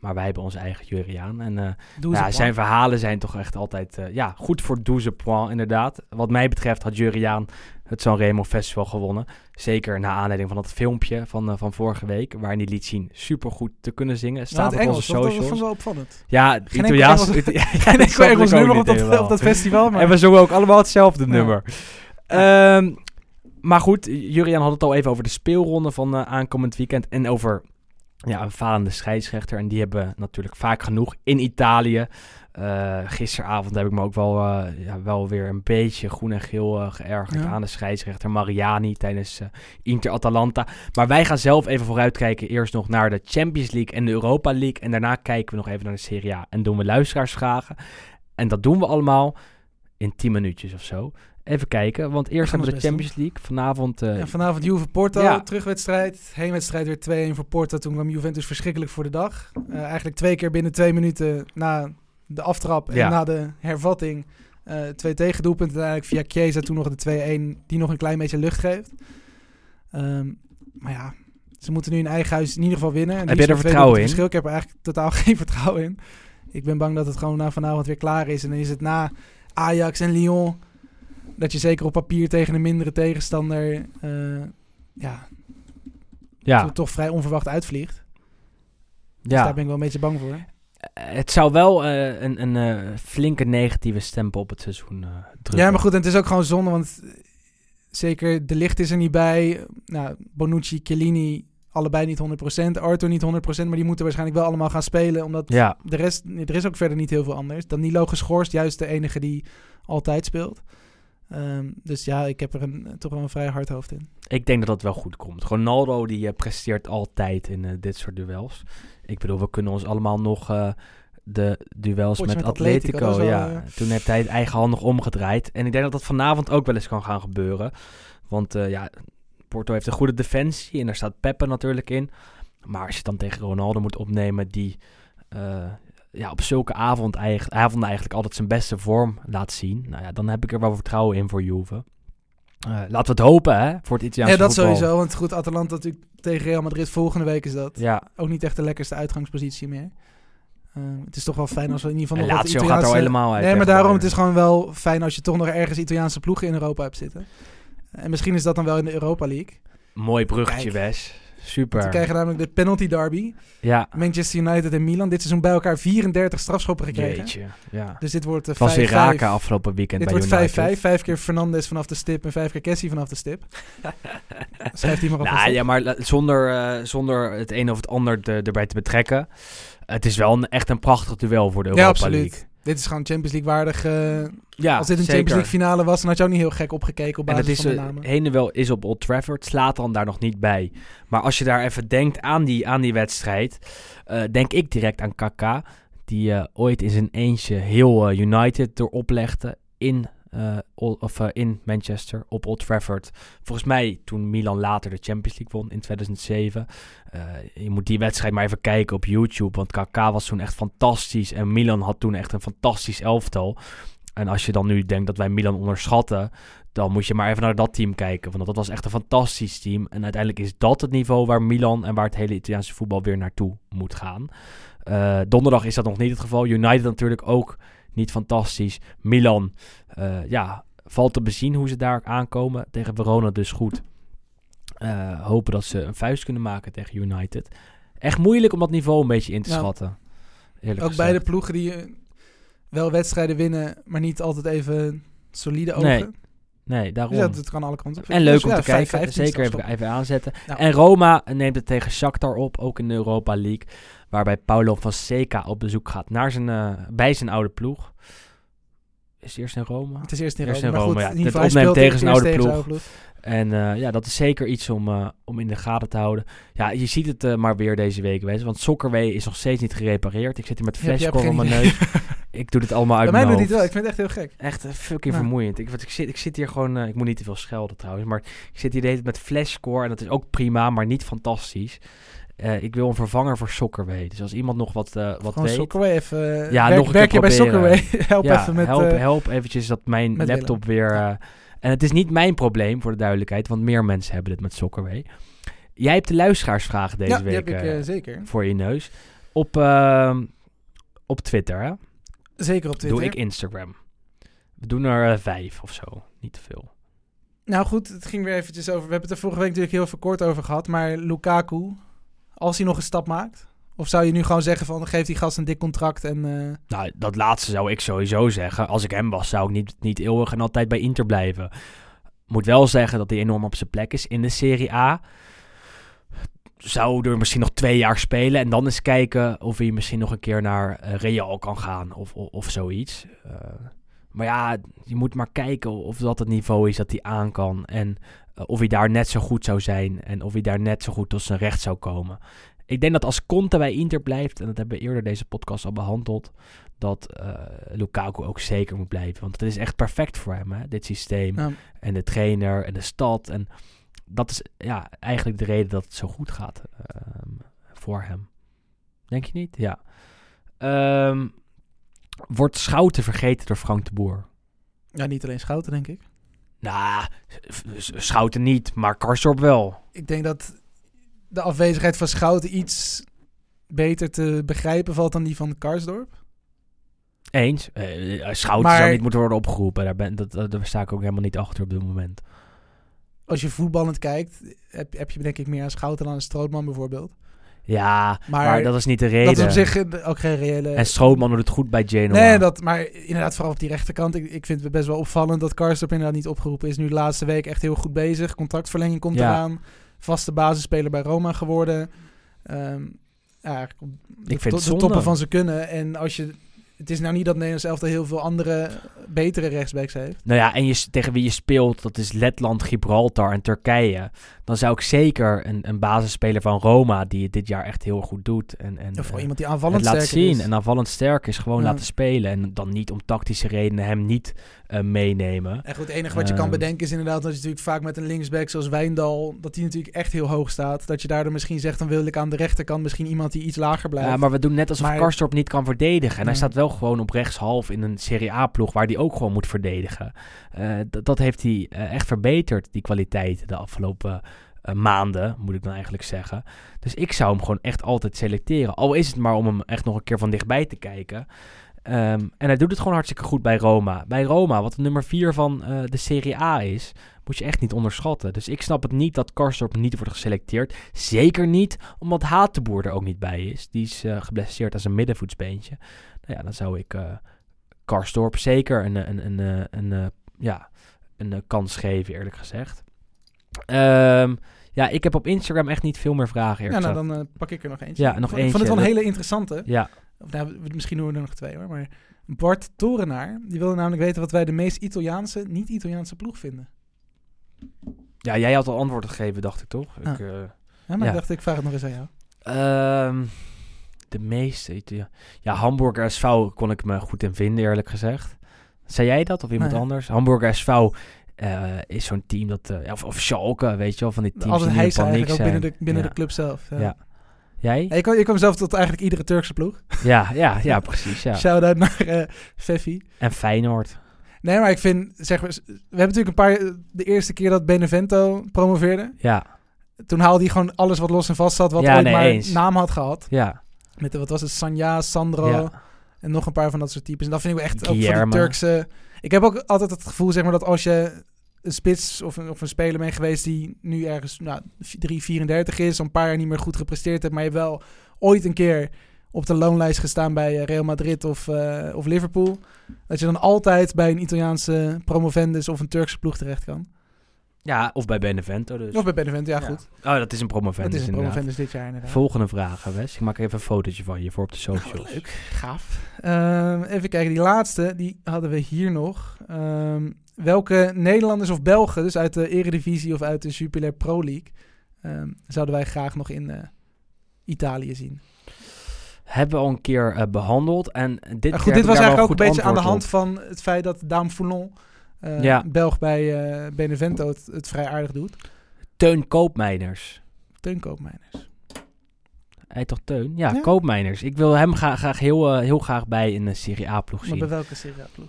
Maar wij hebben onze eigen Juriaan. En eh, zijn verhalen zijn toch echt altijd eh, ja, goed voor 12 points, inderdaad. Wat mij betreft had Juriaan het Sanremo Festival gewonnen. Zeker na aanleiding van dat filmpje van, eh, van vorige week, waarin hij liet zien supergoed te kunnen zingen. Staat op Engels, onze dat, dat socials. vond ik wel opvallend. Ja, Geen Italiaans. Engels- (laughs) ja, Geen dat enkel Engels nummer op dat, op dat festival, maar... En we zongen ook allemaal hetzelfde Ja. nummer. Ehm, maar goed, Jurian had het al even over de speelronde van eh, aankomend weekend. En over ja, een falende scheidsrechter. En die hebben natuurlijk vaak genoeg in Italië. Eh, gisteravond heb ik me ook wel, eh, ja, wel weer een beetje groen en geel eh, geërgerd Ja. aan de scheidsrechter Mariani tijdens Inter-Atalanta. Maar wij gaan zelf even vooruitkijken. Eerst nog naar de Champions League en de Europa League. En daarna kijken we nog even naar de Serie A. En doen we luisteraarsvragen. En dat doen we allemaal in 10 minuutjes of zo. Even kijken, want eerst hebben we de Champions League. Vanavond Ja, vanavond Juve Porto, Ja. terugwedstrijd. Heenwedstrijd weer 2-1 voor Porto. Toen kwam Juventus verschrikkelijk voor de dag. Eigenlijk twee keer binnen twee minuten na de aftrap en Ja. na de hervatting. eh, twee tegendoelpunten uiteindelijk via Chiesa. Toen nog de 2-1 die nog een klein beetje lucht geeft. Ehm, maar ja, ze moeten nu in eigen huis in ieder geval winnen. En Heb je er vertrouwen in? verschil. Ik heb er eigenlijk totaal (laughs) geen vertrouwen in. Ik ben bang dat het gewoon na vanavond weer klaar is. En dan is het na Ajax en Lyon... dat je zeker op papier tegen een mindere tegenstander... eh, ja, ja, toch vrij onverwacht uitvliegt. Dus ja. daar ben ik wel een beetje bang voor. Eh, het zou wel eh, een, een eh, flinke negatieve stempel op het seizoen eh drukken. Ja, maar goed, en het is ook gewoon zonde, want zeker de licht is er niet bij. Nou, Bonucci, Chiellini, allebei niet 100%. Arthur niet 100%, maar die moeten waarschijnlijk wel allemaal gaan spelen, omdat Ja, de rest, er is ook verder niet heel veel anders. Danilo geschorst, juist de enige die altijd speelt. Ehm, dus ja, ik heb er een, toch wel een vrij hard hoofd in. ik denk dat dat wel goed komt. Ronaldo die presteert altijd in dit soort duels. Ik bedoel, we kunnen ons allemaal nog eh, de duels met, met Atletico. Ja, eh, toen heeft hij het eigenhandig omgedraaid. En ik denk dat dat vanavond ook wel eens kan gaan gebeuren. Want eh, ja, Porto heeft een goede defensie en daar staat Peppe natuurlijk in. Maar als je het dan tegen Ronaldo moet opnemen die ja, op zulke avond eigenlijk, avonden eigenlijk altijd zijn beste vorm laat zien. Nou ja, dan heb ik er wel vertrouwen in voor Juve. Eh, laten we het hopen hè, voor het Italiaanse Ja, dat voetbal. sowieso, want goed, Atalanta natuurlijk tegen Real Madrid volgende week is dat. Ja, ook niet echt de lekkerste uitgangspositie meer. Ehm, het is toch wel fijn als we in ieder geval nog Lazio gaat er al Italiaanse... helemaal uit. Nee, maar daarom, het is gewoon wel fijn als je toch nog ergens Italiaanse ploegen in Europa hebt zitten. En misschien is dat dan wel in de Europa League. Mooi bruggetje, Kijk. Want Super. we krijgen namelijk de penalty derby. Ja, Manchester United en Milan. Dit seizoen bij elkaar 34 strafschoppen gekregen. jeetje. Ja. Dus dit wordt weer 5-5. raken afgelopen weekend Dit bij wordt 5-5. United. Vijf keer Fernandes vanaf de stip en vijf keer Cassie vanaf de stip. (laughs) Schrijft hij maar op. Nou, ja, maar zonder, eh, zonder het een of het ander de- erbij te betrekken. Het is wel een, echt een prachtig duel voor de Europa ja, absoluut. League. Dit is gewoon Champions League waardig. eh, Ja, als dit een zeker. Champions League finale was, dan had je ook niet heel gek opgekeken op En basis dat is, van de eh, namen. heen en wel is op Old Trafford. Slaat dan daar nog niet bij. Maar als je daar even denkt aan die, aan die wedstrijd. eh, denk ik direct aan Kaka. Die ooit in zijn eentje heel United erop legde. In, eh, of, eh, in Manchester op Old Trafford. Volgens mij toen Milan later de Champions League won in 2007. Eh, je moet die wedstrijd maar even kijken op YouTube. Want Kaka was toen echt fantastisch. En Milan had toen echt een fantastisch elftal. En als je dan nu denkt dat wij Milan onderschatten, dan moet je maar even naar dat team kijken. Want dat was echt een fantastisch team. En uiteindelijk is dat het niveau waar Milan en waar het hele Italiaanse voetbal weer naartoe moet gaan. Donderdag is dat nog niet het geval. United natuurlijk ook niet fantastisch. Milan, eh, ja, valt te bezien hoe ze daar aankomen. Tegen Verona dus goed. Eh, hopen dat ze een vuist kunnen maken tegen United. Echt moeilijk om dat niveau een beetje in te schatten. Eerlijk Ook beide ploegen die eh, wel wedstrijden winnen, maar niet altijd even solide ogen. Nee, Nee, daarom. Dus dat kan alle kanten op. En leuk om Dus te ja, vijf- kijken. Zeker even, even aanzetten. Nou. En Roma neemt het tegen Shakhtar op, ook in de Europa League. Waarbij Paulo van Seca op bezoek gaat naar zijn, eh, bij zijn oude ploeg. Is het eerst in Rome? Het is eerst in Eerst Rome. in maar Rome, goed, ja. Het opneemt tegen zijn oude ploeg. En eh, ja, dat is zeker iets om, eh, om in de gaten te houden. Ja, je ziet het maar weer deze week. Want Soccerway is nog steeds niet gerepareerd. Ik zit hier met flashcore op geen mijn neus. (laughs) (laughs) Ik doe dit allemaal uit Bij mij mijn doet het hoofd. wel. Ik vind het echt heel gek. Echt eh, fucking Ja. vermoeiend. Ik, want ik, zit, ik zit hier gewoon... eh, ik moet niet te veel schelden trouwens. Maar ik zit hier de hele tijd met flashscore. En dat is ook prima, maar niet fantastisch. Eh, ik wil een vervanger voor Soccerway. Dus als iemand nog wat, eh, wat Gewoon weet... Soccerway even... Ja, werk, nog een werk keer je bij proberen. Soccerway? (laughs) help ja, even met... help, eh, help eventjes dat mijn met laptop weer... eh, en het is niet mijn probleem, voor de duidelijkheid. Want meer mensen hebben dit met Soccerway. Jij hebt de luisteraarsvragen deze ja, die week heb ik eh, eh, zeker. voor je neus. Op, ehm, op Twitter, hè? Zeker op Twitter. Doe ik Instagram. We doen er eh, vijf of zo. Niet te veel. Nou goed, het ging weer eventjes over... We hebben het er vorige week natuurlijk heel veel kort over gehad. Maar Lukaku, als hij nog een stap maakt... Of zou je nu gewoon zeggen van... Geef die gast een dik contract en... eh, Nou, dat laatste zou ik sowieso zeggen. Als ik hem was, zou ik niet, niet eeuwig en altijd bij Inter blijven. Moet wel zeggen dat hij enorm op zijn plek is in de Serie A. Zou er misschien nog twee jaar spelen en dan eens kijken of hij misschien nog een keer naar eh, Real kan gaan of, of, of zoiets. Eh, maar ja, je moet maar kijken of dat het niveau is dat hij aan kan. En eh, of hij daar net zo goed zou zijn en of hij daar net zo goed tot zijn recht zou komen. Ik denk dat als Conte bij Inter blijft, en dat hebben we eerder deze podcast al behandeld, dat eh, Lukaku ook zeker moet blijven. Want het is echt perfect voor hem, hè, dit systeem. Ja. En de trainer en de stad. En dat is ja, eigenlijk de reden dat het zo goed gaat ehm, voor hem. Denk je niet? Ja. Ehm, wordt Schouten vergeten door Frank de Boer? ja, niet alleen Schouten, denk ik. Nou, S- Schouten niet, maar Karsdorp wel. Ik denk dat de afwezigheid van Schouten iets beter te begrijpen valt dan die van Karsdorp. Eens. Eh, Schouten Maar- zou niet moeten worden opgeroepen. Daar, ben, dat, dat, daar sta ik ook helemaal niet achter op dit moment. Als je voetballend kijkt, heb, heb je denk ik meer aan Schouten dan aan Strootman bijvoorbeeld. Ja, maar, Maar dat is niet de reden. Dat is op zich ook geen reële... En Strootman doet het goed bij Genoa. Nee, dat, maar inderdaad, vooral op die rechterkant. Ik, ik vind het best wel opvallend dat Karsdorp inderdaad niet opgeroepen is. Nu de laatste week echt heel goed bezig. Contractverlenging komt Ja. eraan. Vaste basisspeler bij Roma geworden. Ehm ja, Ik vind het de toppen van zijn kunnen. En als je... Het is nou niet dat Nederlands elftal heel veel andere, betere rechtsbacks heeft. Nou ja, en je, tegen wie je speelt, dat is Letland, Gibraltar en Turkije. Dan zou ik zeker een, een basisspeler van Roma, die het dit jaar echt heel goed doet. En, en Of eh, iemand die aanvallend laat zien is. en aanvallend sterk is, gewoon Ja. laten spelen. En dan niet om tactische redenen hem niet eh, meenemen. En goed, het enige wat je kan Ehm. bedenken is inderdaad dat je natuurlijk vaak met een linksback zoals Wijndal, dat die natuurlijk echt heel hoog staat. Dat je daardoor misschien zegt, dan wil ik aan de rechterkant misschien iemand die iets lager blijft. Ja, maar we doen net alsof Maar- Karstorp niet kan verdedigen. En hij staat wel gewoon op rechtshalf in een Serie A-ploeg waar hij ook gewoon moet verdedigen. D- dat heeft hij echt verbeterd, die kwaliteit, de afgelopen eh, maanden, moet ik dan eigenlijk zeggen. Dus ik zou hem gewoon echt altijd selecteren. Al is het maar om hem echt nog een keer van dichtbij te kijken. Ehm, en hij doet het gewoon hartstikke goed bij Roma. Bij Roma, wat de nummer 4 van eh, de Serie A is, moet je echt niet onderschatten. Dus ik snap het niet dat Karstorp niet wordt geselecteerd. Zeker niet omdat Hatenboer er ook niet bij is. Die is eh, geblesseerd als een middenvoetsbeentje. Nou ja, dan zou ik eh Karstorp zeker een, een, een, een, ja, een kans geven, eerlijk gezegd. Ehm, ja, ik heb op Instagram echt niet veel meer vragen, ja, nou dan eh, pak ik er nog eentje. Ja, nog ik vond, ik eentje. vond het wel een hele interessante. Ja, Of, nou, misschien doen we er nog twee hoor. Maar Bart Torenaar, die wilde namelijk weten wat wij de meest Italiaanse, niet-Italiaanse ploeg vinden. ja, jij had al antwoord gegeven, dacht ik toch? Ik, Ah. eh, Ja, maar Ja. ik dacht, ik vraag het nog eens aan jou. Ehm, de meeste. Italia- Ja, Hamburger SV kon ik me goed in vinden, eerlijk gezegd. Zei jij dat of iemand Nee. anders? Hamburger SV eh, is zo'n team dat... eh, of, of Schalke, weet je wel, van die teams Altijd die hij eigenlijk ook zijn. binnen, de, binnen Ja. de club zelf. Ja. Ja. Jij? Ja, ik, kwam, ik kwam zelf tot eigenlijk iedere Turkse ploeg. (laughs) Ja, ja, ja, precies. Ja. Shout-out naar Feffi. En Feyenoord. Nee, maar ik vind, zeg maar, we hebben natuurlijk een paar, de eerste keer dat Benevento promoveerde, Ja, toen haalde hij gewoon alles wat los en vast zat, wat Ja, ooit nee, maar eens. naam had gehad. ja. Met, de- wat was het, Sanja, Sandro en nog een paar van dat soort types. En dat vind ik echt ook voor de Turkse... Ik heb ook altijd het gevoel, zeg maar, dat als je een spits of een, of een speler bent geweest die nu ergens nou, 3, 34 is, een paar jaar niet meer goed gepresteerd hebt, maar je wel ooit een keer op de loonlijst gestaan bij eh, Real Madrid of, eh, of Liverpool, dat je dan altijd bij een Italiaanse promovendus of een Turkse ploeg terecht kan. Ja, of bij Benevento dus. Of bij Benevento, ja, goed. Oh, dat is een promovendus Dat is een promovendus dit jaar inderdaad. Volgende vraag, Wes. Ik maak even een fotootje van je voor op de Nou, socials. leuk, gaaf. Ehm, even kijken, die laatste, die hadden we hier nog. Ehm, welke Nederlanders of Belgen, dus uit de Eredivisie of uit de Jupiler Pro League, ehm, zouden wij graag nog in eh, Italië zien? Hebben we al een keer eh, behandeld. En dit, keer goed, dit was eigenlijk ook een beetje aan de hand van het feit dat Daan Foulon, Ja. Belg bij eh, Benevento, het, het vrij aardig doet. Teun Koopmeiners. Teun Koopmeiners. Hij toch Teun? Ja, Ja. Koopmeiners. Ik wil hem graag, graag heel, eh, heel graag bij een eh, Serie A-ploeg Maar zien. bij welke Serie A ploeg?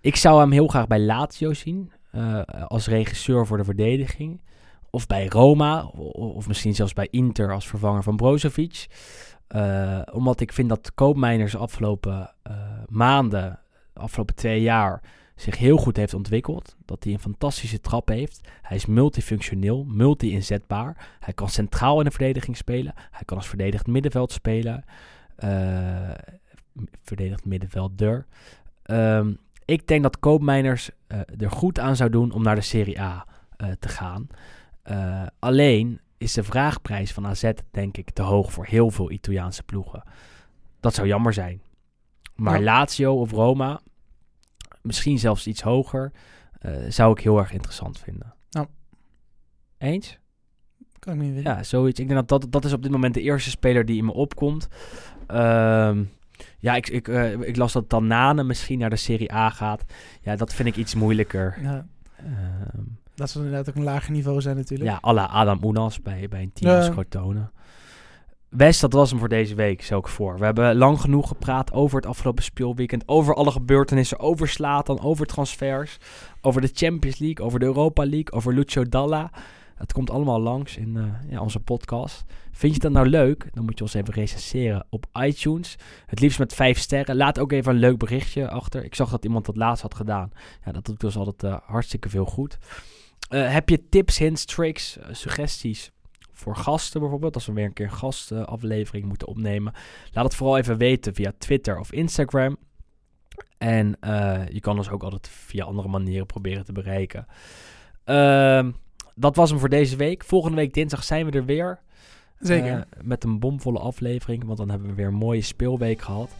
Ik zou hem heel graag bij Lazio zien. eh, als regisseur voor de verdediging. Of bij Roma. Of misschien zelfs bij Inter als vervanger van Brozovic. Eh, omdat ik vind dat Koopmeiners de afgelopen eh, maanden, de afgelopen twee jaar, zich heel goed heeft ontwikkeld. Dat hij een fantastische trap heeft. Hij is multifunctioneel, multi-inzetbaar. Hij kan centraal in de verdediging spelen. Hij kan als verdedigend middenveld spelen. Eh verdedigend middenvelder. Ehm ik denk dat Koopmeiners eh, er goed aan zou doen om naar de Serie A eh, te gaan. Alleen is de vraagprijs van AZ denk ik te hoog voor heel veel Italiaanse ploegen. Dat zou jammer zijn. Maar Ja. Lazio of Roma, misschien zelfs iets hoger, eh, zou ik heel erg interessant vinden. Ja. Eens? Kan ik niet weten. Ja, zoiets. Ik denk dat dat, dat is op dit moment de eerste speler die in me opkomt. Ehm, ja, ik, ik, eh, ik las dat Tanane misschien naar de Serie A gaat. Ja, dat vind ik iets moeilijker. Ja, Ehm, dat zal inderdaad ook een lager niveau zijn natuurlijk. ja, à la Adam Unas bij, bij een team Ja. als. West, dat was hem voor deze week, stel ik voor. We hebben lang genoeg gepraat over het afgelopen speelweekend. Over alle gebeurtenissen, over Slatan, over transfers. Over de Champions League, over de Europa League, over Lucio Dalla. Het komt allemaal langs in eh, ja, onze podcast. Vind je dat nou leuk? Dan moet je ons even recenseren op iTunes. Het liefst met vijf sterren. Laat ook even een leuk berichtje achter. Ik zag dat iemand dat laatst had gedaan. Ja, dat doet dus altijd eh, hartstikke veel goed. Eh, heb je tips, hints, tricks, suggesties voor gasten bijvoorbeeld? Als we weer een keer een gastaflevering moeten opnemen. Laat het vooral even weten via Twitter of Instagram. En eh, je kan ons ook altijd via andere manieren proberen te bereiken. Ehm, dat was hem voor deze week. Volgende week dinsdag zijn we er weer. Zeker. Eh, met een bomvolle aflevering. Want dan hebben we weer een mooie speelweek gehad.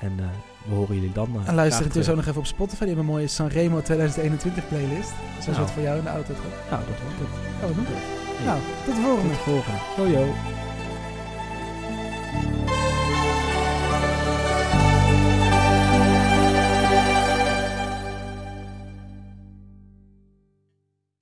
En eh, we horen jullie dan. en luister graag intussen ook nog even op Spotify. Die hebben een mooie Sanremo 2021 playlist. Zoals Nou. wat voor jou in de auto gaat. Nou, dat wordt het. Gaan we doen. Nou, tot de volgende. Tot de volgende. Yo.